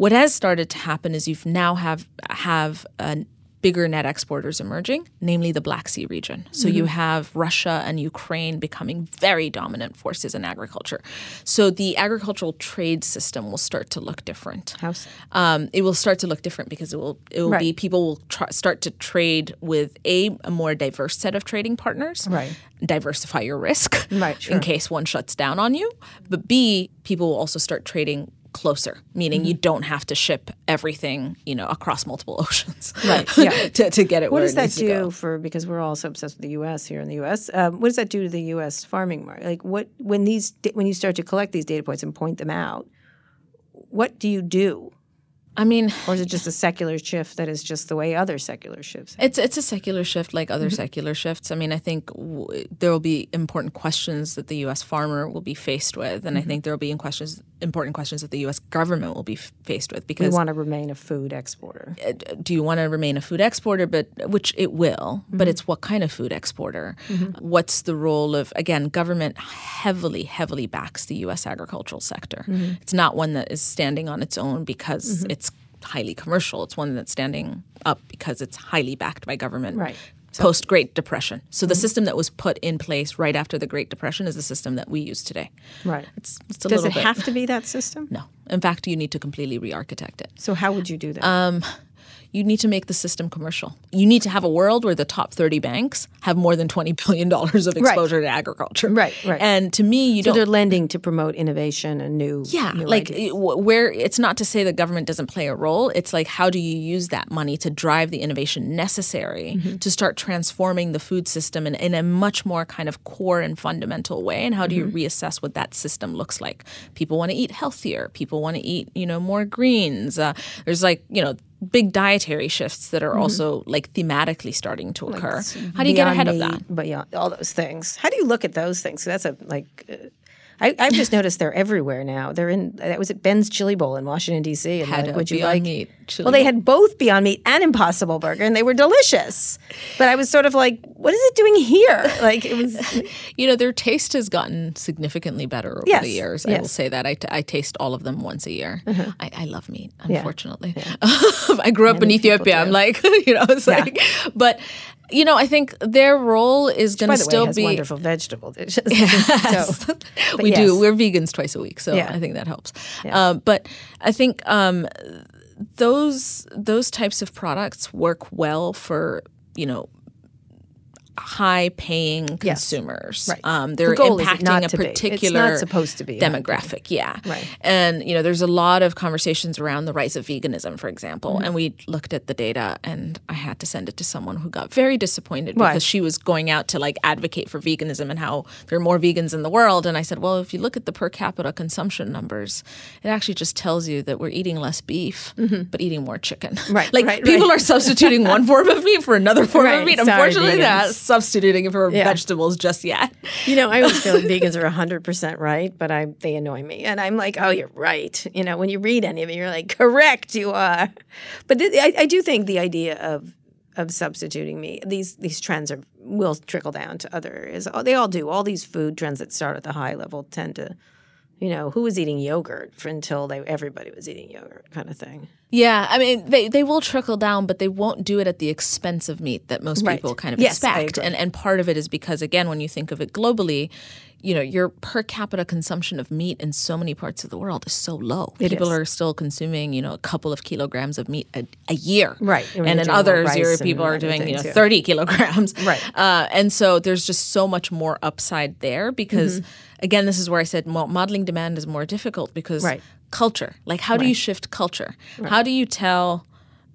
What has started to happen is you've now have have uh, bigger net exporters emerging, namely the Black Sea region. So you have Russia and Ukraine becoming very dominant forces in agriculture. So the agricultural trade system will start to look different. How so? Um, it will start to look different because it will it will be people will try, start to trade with a, a more diverse set of trading partners. Right. Diversify your risk Right, sure. in case one shuts down on you. But B, people will also start trading closer, meaning you Mm-hmm. don't have to ship everything, you know, across multiple oceans. Right, yeah. to, to get it What does it that do for? Because we're all so obsessed with the U.S. here in the U.S. Um, what does that do to the U.S. farming market? Like, what when these when you start to collect these data points and point them out, what do you do? I mean, Or is it just a secular shift that is just the way other secular shifts? It's it's a secular shift like Mm-hmm. other secular shifts. I mean, I think w- there will be important questions that the U.S. farmer will be faced with, Mm-hmm. and I mm-hmm. think there will be in questions important questions that the U.S. government will be f- faced with We because want to remain a food exporter. Uh, do you want to remain a food exporter but which it will but mm-hmm. it's what kind of food exporter mm-hmm. what's the role of again government heavily heavily backs the US agricultural sector it's not one that is standing on its own because it's highly commercial it's one that's standing up because it's highly backed by government Right. post Great Depression so the system that was put in place right after the Great Depression is the system that we use today Right. it's, it's a Does it bit have to be that system? no in fact you need to completely re-architect it So how would you do that? Um, you need to make the system commercial. You need to have a world where the top 30 banks have more than $20 billion of exposure to agriculture. Right, right. And to me, you so don't. they're lending to promote innovation and new. yeah, new like it- where it's not to say the government doesn't play a role. It's like how do you use that money to drive the innovation necessary Mm-hmm. to start transforming the food system in, in a much more kind of core and fundamental way? And how do you Mm-hmm. reassess what that system looks like? People want to eat healthier. People want to eat you know more greens. Uh, there's like you know big dietary shifts that Mm-hmm. are also like thematically starting to occur. How do you get ahead of that? But yeah, all those things. How do you look at those things? 'Cause that's a like. Uh, I, I've just noticed they're everywhere now.Ey're in. That was at Ben's Chili Bowl in Washington D.C. And Had like, would you Beyond like? Meat chili well, they had both Beyond Meat and Impossible Burger, and they were delicious. But I was sort of like, what is it doing here? Like it was. You know, their taste has gotten significantly better over Yes, the years. I yes. Uh-huh. will say that. I, t- I taste all of them once a year. I, I love meat, unfortunately. I grew up in Many people Ethiopia. I'm like, you know, it's like, but, you know, I think their role is going to way, still has be. wonderful vegetable dishes. Yes. So, we yes. do. We're vegans twice a week, so Yeah. I think that helps. Um, but I think um, those those types of products work well for you know high-paying consumers. Right. Um, The they're is impacting a to be. It's not particular supposed to be demographic. Yeah, Right. And you know, there's a lot of conversations around the rise of veganism, for example. Mm-hmm. And we looked at the data, and I had to send it to someone who got very disappointed Why? because she was going out to like advocate for veganism and how there are more vegans in the world. And I said, well, if you look at the per capita consumption numbers, it actually just tells you that we're eating less beef, but eating more chicken. Mm-hmm. Right, like right, people right. are substituting one form of meat for another form of meat. Sorry, Unfortunately, vegans. that's substituting for Yeah. vegetables just yet. You know, I always feel like vegans are 100% right, but I they annoy me. And I'm like, oh, you're right. You know, when you read any of it, you're like, correct, you are. But th- I, I do think the idea of of substituting meat, these these trends are will trickle down to other areas. Oh, They all do. All these food trends that start at the high level tend to, you know, who was eating yogurt for until they everybody was eating yogurt kind of thing. Yeah, I mean they, they will trickle down, but they won't do it at the expense of meat that most Right. people kind of Yes, expect. And and part of it is because again, when you think of it globally, you know, your per capita consumption of meat in so many parts of the world is so low. It people is. are still consuming, you know, a couple of kilograms of meat a, a year. Right. And And in others, your people are doing, you know, yeah. 30 kilograms. Right. Uh, and so there's just so much more upside there because Mm-hmm. again, this is where I said modeling demand is more difficult because Right. culture. Like, how do you shift culture? How do you tell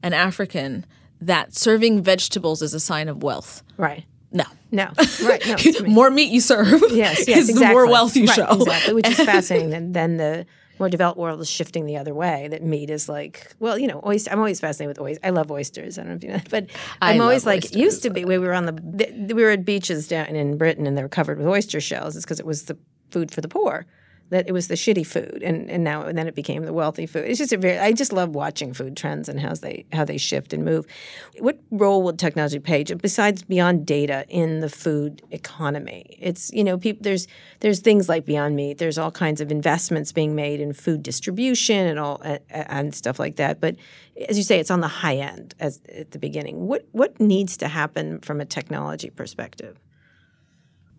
an African that serving vegetables is a sign of wealth? Right. No. Right. No. more meat you serve Yes, yes, exactly. the more wealth you Right, show. Exactly, which is fascinating. And then the more developed world is shifting the other way. That meat is like, well, you know, oyster. I'm always fascinated with oysters. I love oysters. I don't know if you know, that, but I I'm always like, it used to be we were on the, the we were at beaches down in Britain and they were covered with oyster shells. It's because it was the food for the poor. That it was the shitty food, and, and now and then it became the wealthy food. It's just a very. I just love watching food trends and how they how they shift and move. What role would technology play besides beyond data in the food economy? It's you know people there's there's things like Beyond Meat. There's all kinds of investments being made in food distribution and all uh, and stuff like that. But as you say, it's on the high end as at the beginning. What what needs to happen from a technology perspective?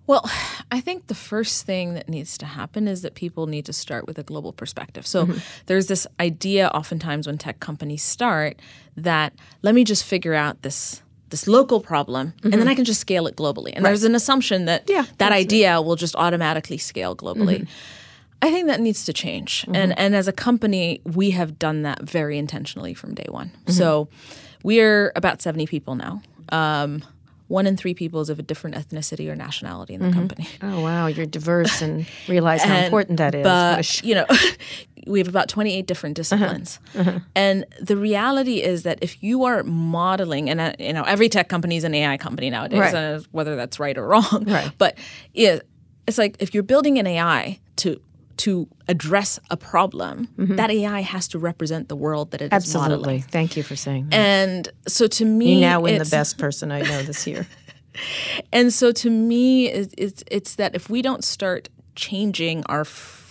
Well, I think the first thing that needs to happen is that people need to start with a global perspective. So mm-hmm. there's this idea oftentimes when tech companies start that let me just figure out this this local problem and then mm-hmm. I can just scale it globally. And there's an assumption that Yeah, that idea will just automatically scale globally. Mm-hmm. I think that needs to change. And and as a company, we have done that very intentionally from day one. So we're about 70 people now. Um, one in three people is of a different ethnicity or nationality in the company. Oh wow, you're diverse and realize how important that is. But you know, we have about 28 different disciplines, and the reality is that if you are modeling, and uh, you know, every tech company is an AI company nowadays, Right. uh, whether that's right or wrong. Right. But yeah, it's like if you're building an AI to to address a problem, mm-hmm. that AI has to represent the world that it is Absolutely. modeling. Thank you for saying that. And so to me, You now win the best person I know this year. And so to me, it's, it's, it's that if we don't start changing our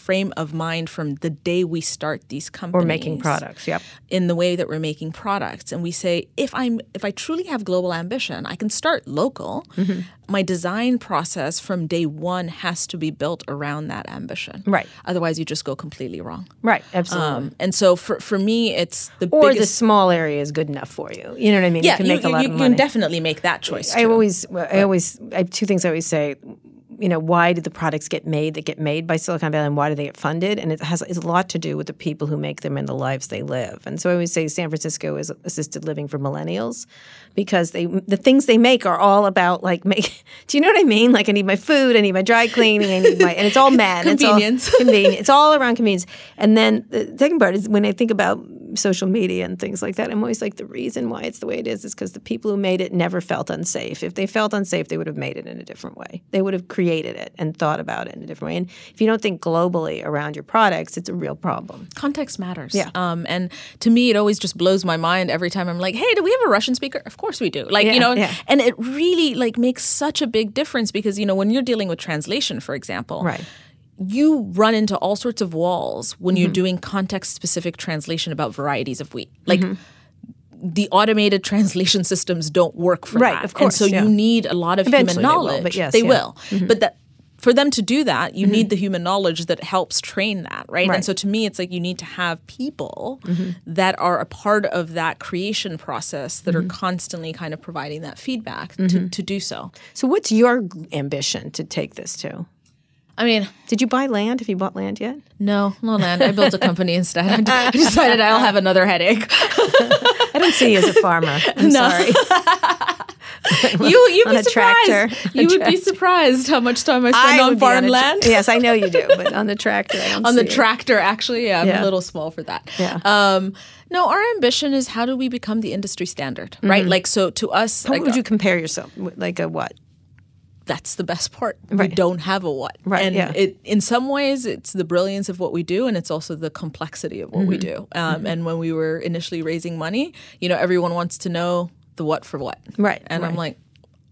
frame of mind from the day we start these companies We're making products. Yep. in the way that we're making products and we say if i'm if i truly have global ambition i can start local Mm-hmm. my design process from day one has to be built around that ambition Right. otherwise you just go completely wrong Right. Absolutely. um, and so for, for me it's the or the small area is good enough for you. You know what I mean? yeah you can you, make a you- lot you of can definitely make that choice I always, I always, I have two things I always say. You know, why did the products get made that get made by Silicon Valley, and why do they get funded? And it has it's a lot to do with the people who make them and the lives they live. And so I always say San Francisco is assisted living for millennials because they the things they make are all about like make. Do you know what I mean? Like I need my food, I need my dry cleaning, I need my, and it's all men. Convenience. It's all convenient. It's all around convenience. And then the second part is when I think about social media and things like that, I'm always like the reason why it's the way it is is because the people who made it never felt unsafe. If they felt unsafe, they would have made it in a different way. They would have created it and thought about it in a different way. And if you don't think globally around your products, it's a real problem. context matters. Yeah. Um, and to me, it always just blows my mind every time I'm like, "Hey, do we have a Russian speaker?" Of course we do. Like Yeah, you know, yeah. and it really like makes such a big difference because you know when you're dealing with translation, for example, Right. You run into all sorts of walls when Mm-hmm. you're doing context specific translation about varieties of wheat. Like Mm-hmm. the automated translation systems don't work for Right, that. of course, And so yeah. you need a lot of Eventually human they will, knowledge. but yes, they yeah. Mm-hmm. will. But that for them to do that, you need the human knowledge that helps train that, right? Right. And so to me, it's like you need to have people that are a part of that creation process that are constantly kind of providing that feedback to, to do so. So, what's your ambition to take this to? I mean, Did you buy land? Have you bought land yet? no, no land. I built a company instead. I decided I'll have another headache. I don't see you as a farmer. I'm sorry. you you'd On be a surprised. tractor. You would be surprised how much time I spend on would be foreign tra- land. yes, I know you do, but on the tractor, I don't on the it. tractor actually yeah i'm Yeah. a little small for that Yeah. um no our ambition is how do we become the industry standard right like so to us How like, would you compare yourself? Like a what? That's the best part. We don't have a what. Right, And yeah. it in some ways it's the brilliance of what we do and it's also the complexity of what we Mm-hmm. do. Um, And when we were initially raising money, you know, everyone wants to know the what for what. Right, And I'm like,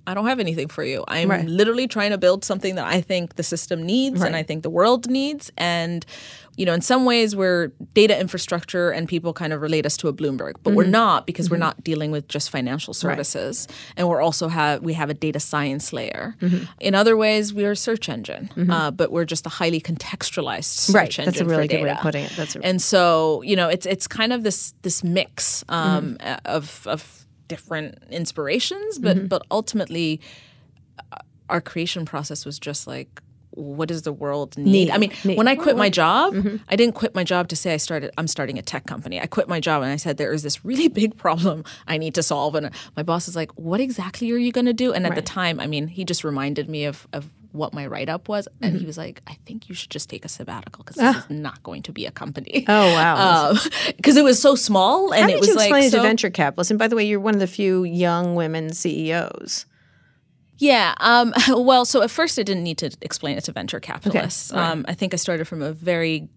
I don't have anything for you. I'm Right. literally trying to build something that I think the system needs and I think the world needs. And, you know, in some ways we're data infrastructure and people kind of relate us to a Bloomberg, but Mm-hmm. we're not because we're not dealing with just financial services. And we're also have we have a data science layer. Mm-hmm. In other ways, we are a search engine, uh, but we're just a highly contextualized search Right. engine. That's a really good way of putting it. That's a- and so you know, it's it's kind of this this mix um, Mm-hmm. of of different inspirations, but Mm-hmm. but ultimately, uh, our creation process was just like. What does the world need? Need. I mean, Need. when I quit my job, Mm-hmm. I didn't quit my job to say I started. I'm starting a tech company. I quit my job and I said there is this really big problem I need to solve. And my boss is like, "What exactly are you going to do?" And at the time, I mean, he just reminded me of of what my write up was, and Mm-hmm. he was like, "I think you should just take a sabbatical because this is not going to be a company." Ah. Oh wow! because it was so small and How it did was you explain like it to so, venture capitalists? And by the way, you're one of the few young women CEOs. Yeah um, well so at first i didn't need to explain it to venture capitalists right. um, i think i started from a very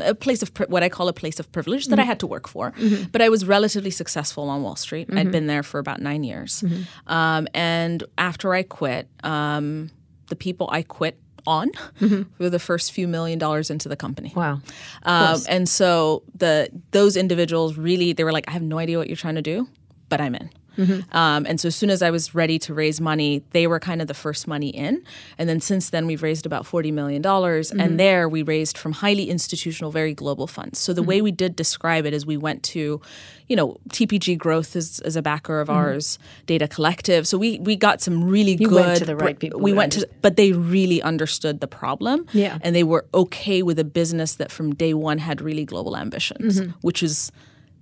a place of what I call a place of privilege that I had to work for, but I was relatively successful on Wall Street. I'd been there for about nine years, um, and after I quit, um, the people I quit on were the first few million dollars into the company. Wow. Um, and so the those individuals really they were like, I have no idea what you're trying to do, but I'm in. Mm-hmm. Um, and so as soon as I was ready to raise money, they were kind of the first money in. And then since then, we've raised about $40 million. And mm-hmm. there we raised from highly institutional, very global funds. So the mm-hmm. way we did describe it is we went to, you know, TPG Growth is, is a backer of ours, Data Collective. So we, we got some really You good. went to the right people We went to, but they really understood the problem. Yeah. And they were okay with a business that from day one had really global ambitions, which is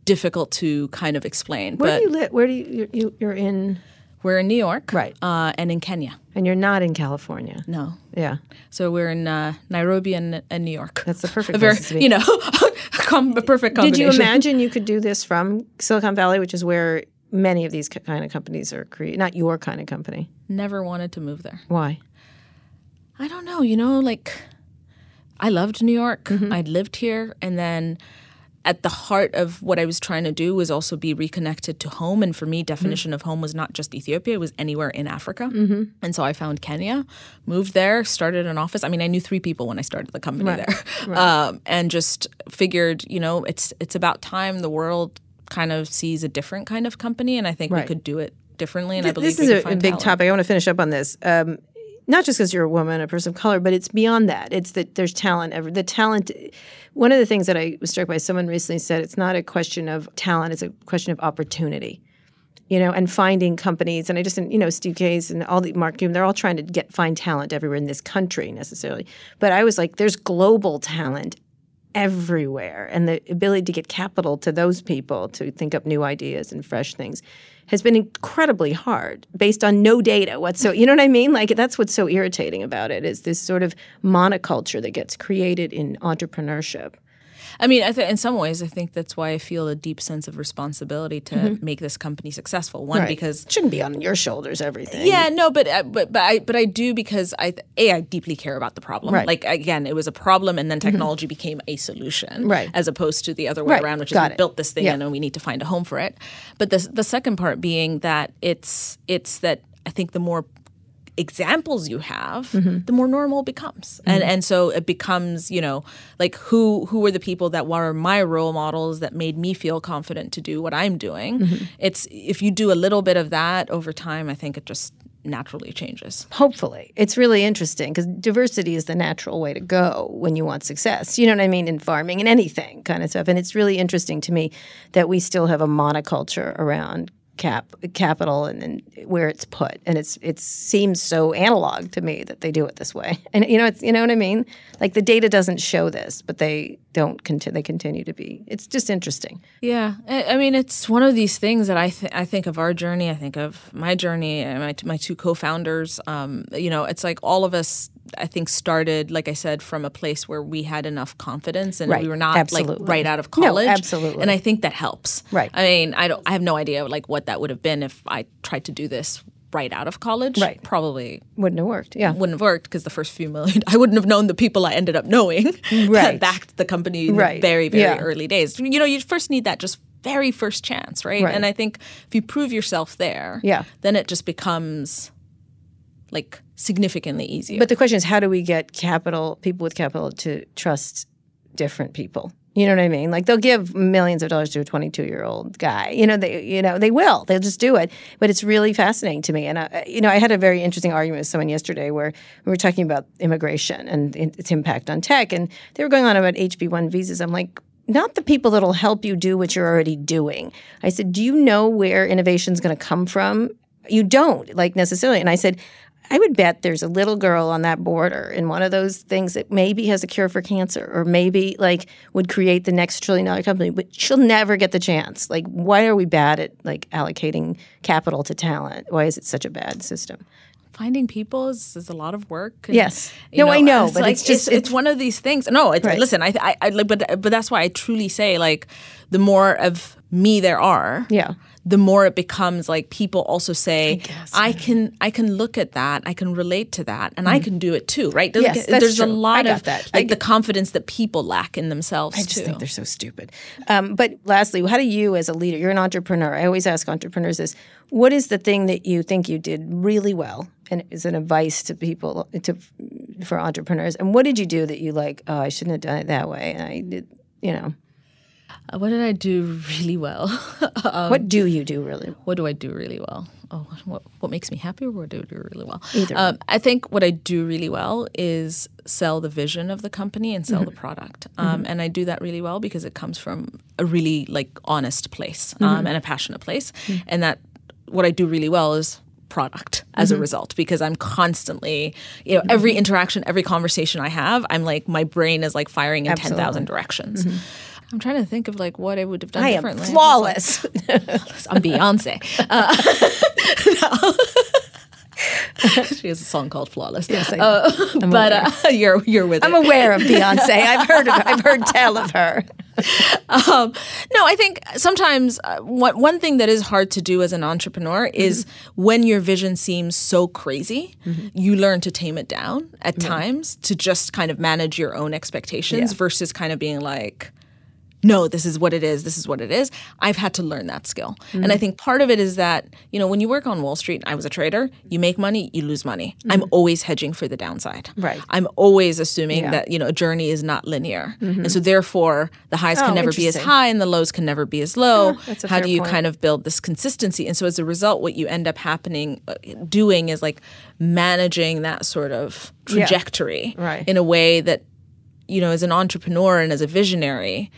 difficult to kind of explain. Where but do you live? Where do you, you- you? You're in, we're in New York, Right. uh, and in Kenya. and you're not in California. No, Yeah. so we're in uh, Nairobi and, and New York. That's the perfect a very, places to be. you know, com- a perfect combination. Did you imagine you could do this from Silicon Valley, which is where many of these kind of companies are created? Not your kind of company. Never wanted to move there. Why? I don't know. You know, like I loved New York. Mm-hmm. I'd lived here, and then at the heart of what I was trying to do was also be reconnected to home. And for me, definition of home was not just Ethiopia; it was anywhere in Africa. Mm-hmm. And so I found Kenya, moved there, started an office. I mean, I knew three people when I started the company there, um, and just figured, you know, it's it's about time the world kind of sees a different kind of company, and I think we could do it differently. And I believe this is a, a big talent. topic. I want to finish up on this. Um, not just because you're a woman, a person of color, but it's beyond that. It's that there's talent. Ever the talent. One of the things that I was struck by, someone recently said, it's not a question of talent; it's a question of opportunity. You know, and finding companies, and I just, you know, Steve Case and all the Mark Cuban, they're all trying to get find talent everywhere in this country necessarily. But I was like, there's global talent everywhere and the ability to get capital to those people to think up new ideas and fresh things has been incredibly hard based on no data whatsoever. You know what I mean? Like that's what's so irritating about it is this sort of monoculture that gets created in entrepreneurship. I mean, I th- in some ways, I think that's why I feel a deep sense of responsibility to make this company successful. One, because it shouldn't be on your shoulders everything. yeah, no, but uh, but but I but I do because I a I deeply care about the problem. Right. Like again, it was a problem, and then technology became a solution, Right. As opposed to the other way Right. around, which is Got we it. built this thing Yeah. and we need to find a home for it. But the the second part being that it's it's that I think the more examples you have, Mm-hmm. the more normal it becomes. And and so it becomes, you know, like who who were the people that were my role models that made me feel confident to do what I'm doing. Mm-hmm. It's if you do a little bit of that over time, I think it just naturally changes. Hopefully. It's really interesting because diversity is the natural way to go when you want success. You know what I mean? In farming and anything kind of stuff. And it's really interesting to me that we still have a monoculture around cap capital and, and where it's put. And it's it seems so analog to me that they do it this way. And you know it's you know what I mean? Like the data doesn't show this, but they don't continue they continue to be. It's just interesting. Yeah, I, I mean, it's one of these things that I th- I think of our journey. I think of my journey and my my two co-founders. Um, you know, it's like all of us. I think started, like I said, from a place where we had enough confidence and Right, we were not absolutely. like right out of No, college. absolutely. And I think that helps. Right. I mean, I don't. I have no idea like what that would have been if I tried to do this right out of college, Right. probably Wouldn't have worked. Yeah. wouldn't have worked because the first few million, I wouldn't have known the people I ended up knowing Right. that backed the company in Right. the very, very Yeah. early days. You know, you first need that just very first chance, right? Right. And I think if you prove yourself there, Yeah. then it just becomes like significantly easier. But the question is, how do we get capital, people with capital, to trust different people? You know what I mean? Like they'll give millions of dollars to a 22 year old guy. You know, they you know they will. They'll just do it. But it's really fascinating to me. And I, you know, I had a very interesting argument with someone yesterday where we were talking about immigration and its impact on tech, and they were going on about HB1 visas. I'm like. Not the people that'll help you do what you're already doing. I said, Do you know where innovation's going to come from? You don't, like necessarily. And I said, I would bet there's a little girl on that border in one of those things that maybe has a cure for cancer or maybe like would create the next trillion dollar company, but she'll never get the chance. Like, why are we bad at like allocating capital to talent? Why is it such a bad system? finding people is, is a lot of work. and, Yes. No, I know, it's but like, it's just- it's, it's- one of these things. No, it's Right. listen. I, I, I like, but but that's why I truly say like the more of me there are, Yeah. The more it becomes like people also say I, can I can look at that I can relate to that and I can do it too right Mm-hmm. Yes, Like, that's there's a true. lot I got of that. I like the confidence that people lack in themselves I just too think they're so stupid. Um, but lastly, how do you, as a leader, you're an entrepreneur. I always ask entrepreneurs this: What is the thing that you think you did really well, and is an advice to people to for entrepreneurs? And what did you do that you like? Oh, I shouldn't have done it that way, and I did. You know, Uh, what did I do really well? Um, what do you do really? what do I do really well? Oh, what what makes me happy, or what do I do really well? Either. Um, I think what I do really well is sell the vision of the company and sell the product, um, and I do that really well because it comes from a really like honest place um, and a passionate place, and that what I do really well is product as a result because I'm constantly, you know, every interaction, every conversation I have, I'm like my brain is like firing in ten thousand directions. I'm trying to think of like what I would have done I am flawless. I'm Beyonce. Uh, she has a song called "Flawless." Yes, I Uh, but uh, you're you're with I'm it. aware of Beyonce. I've heard of. I've heard tell of her. Um, no, I think sometimes uh, one one thing that is hard to do as an entrepreneur is when your vision seems so crazy, you learn to tame it down at times to just kind of manage your own expectations versus kind of being like. No, this is what it is. This is what it is. I've had to learn that skill. And I mm. think part of it is that, you know, when you work on Wall Street, I was a trader, you make money, you lose money. Mm. I'm always hedging for the downside. Right. I'm always assuming Yeah. that, you know, a journey is not linear. Mm-hmm. And so therefore, the highs Oh, can never be as high and the lows can never be as low. Ah, a How do you point. kind of build this consistency? And so as a result, what you end up happening uh, doing is like managing that sort of Yeah. trajectory Right. in a way that you know, as an entrepreneur and as a visionary,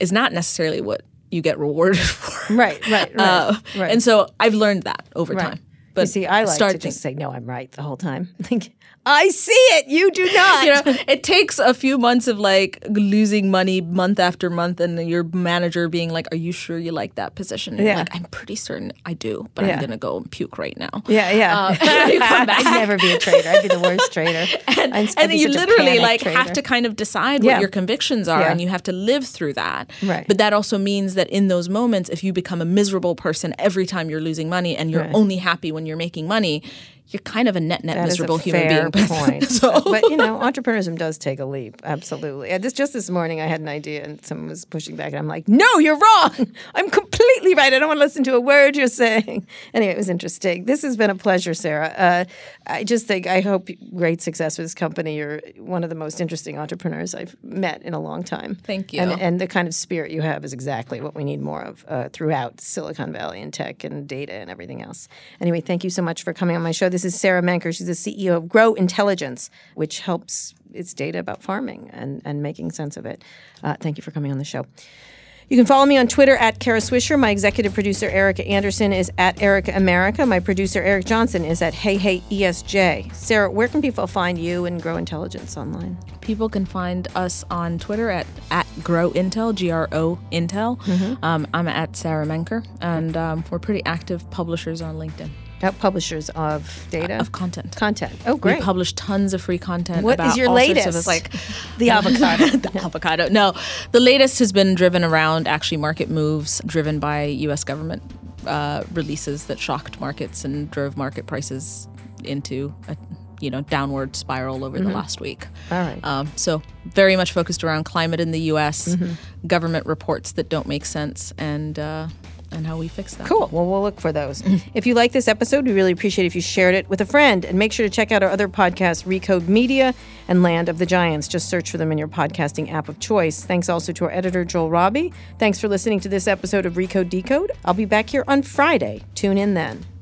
is not necessarily what you get rewarded for. Right, right, right, Uh, right. And so I've learned that over Right. time. But you see, I like start to just say, "No, I'm right" the whole time. Like, I see it. You do not. you know, it takes a few months of like losing money month after month, and your manager being like, "Are you sure you like that position?" And you're Yeah. like, "I'm pretty certain I do, but Yeah. I'm gonna go and puke right now." Yeah, yeah. Uh, back. I'd never be a trader. I'd be the worst trader. and, and be you literally like have to kind of decide Yeah. what your convictions are Yeah. and you have to live through that Right. but that also means that in those moments if you become a miserable person every time you're losing money and you're Right. only happy when you're making money you're kind of a net net That miserable a human being point. so but you know, entrepreneurship does take a leap. Absolutely. And this just this morning, I had an idea, and someone was pushing back, and I'm like, "No, you're wrong. I'm completely right. I don't want to listen to a word you're saying." Anyway, it was interesting. This has been a pleasure, Sarah. Uh, I just think I hope great success with this company. You're one of the most interesting entrepreneurs I've met in a long time. Thank you. And, and the kind of spirit you have is exactly what we need more of uh, throughout Silicon Valley and tech and data and everything else. Anyway, thank you so much for coming on my show. This is Sarah Menker. She's the CEO of Gro Intelligence, which helps its data about farming and, and making sense of it. Uh, thank you for coming on the show. You can follow me on Twitter at Kara Swisher. My executive producer, Erica Anderson, is at Erica America. My producer, Eric Johnson, is at Hey Hey ESJ. Sarah, where can people find you and Gro Intelligence online? people can find us on twitter at, at grow intel g-r-o intel Mm-hmm. um, i'm at sarah menker and um, we're pretty active publishers on linkedin publishers of data? of content Content. Oh, great. We publish tons of free content. What is your latest? Like the avocado. the avocado. No, the latest has been driven around actually market moves driven by U.S. government uh, releases that shocked markets and drove market prices into a you know downward spiral over the last week. Mm-hmm. All right. Um, so very much focused around climate in the U.S., Mm-hmm. government reports that don't make sense, and uh, and how we fix them. Cool. Well, we'll look for those. if you like this episode, we really appreciate if you shared it with a friend. And make sure to check out our other podcasts, Recode Media and Land of the Giants. Just search for them in your podcasting app of choice. Thanks also to our editor, Joel Robbie. Thanks for listening to this episode of Recode Decode. I'll be back here on Friday. Tune in then.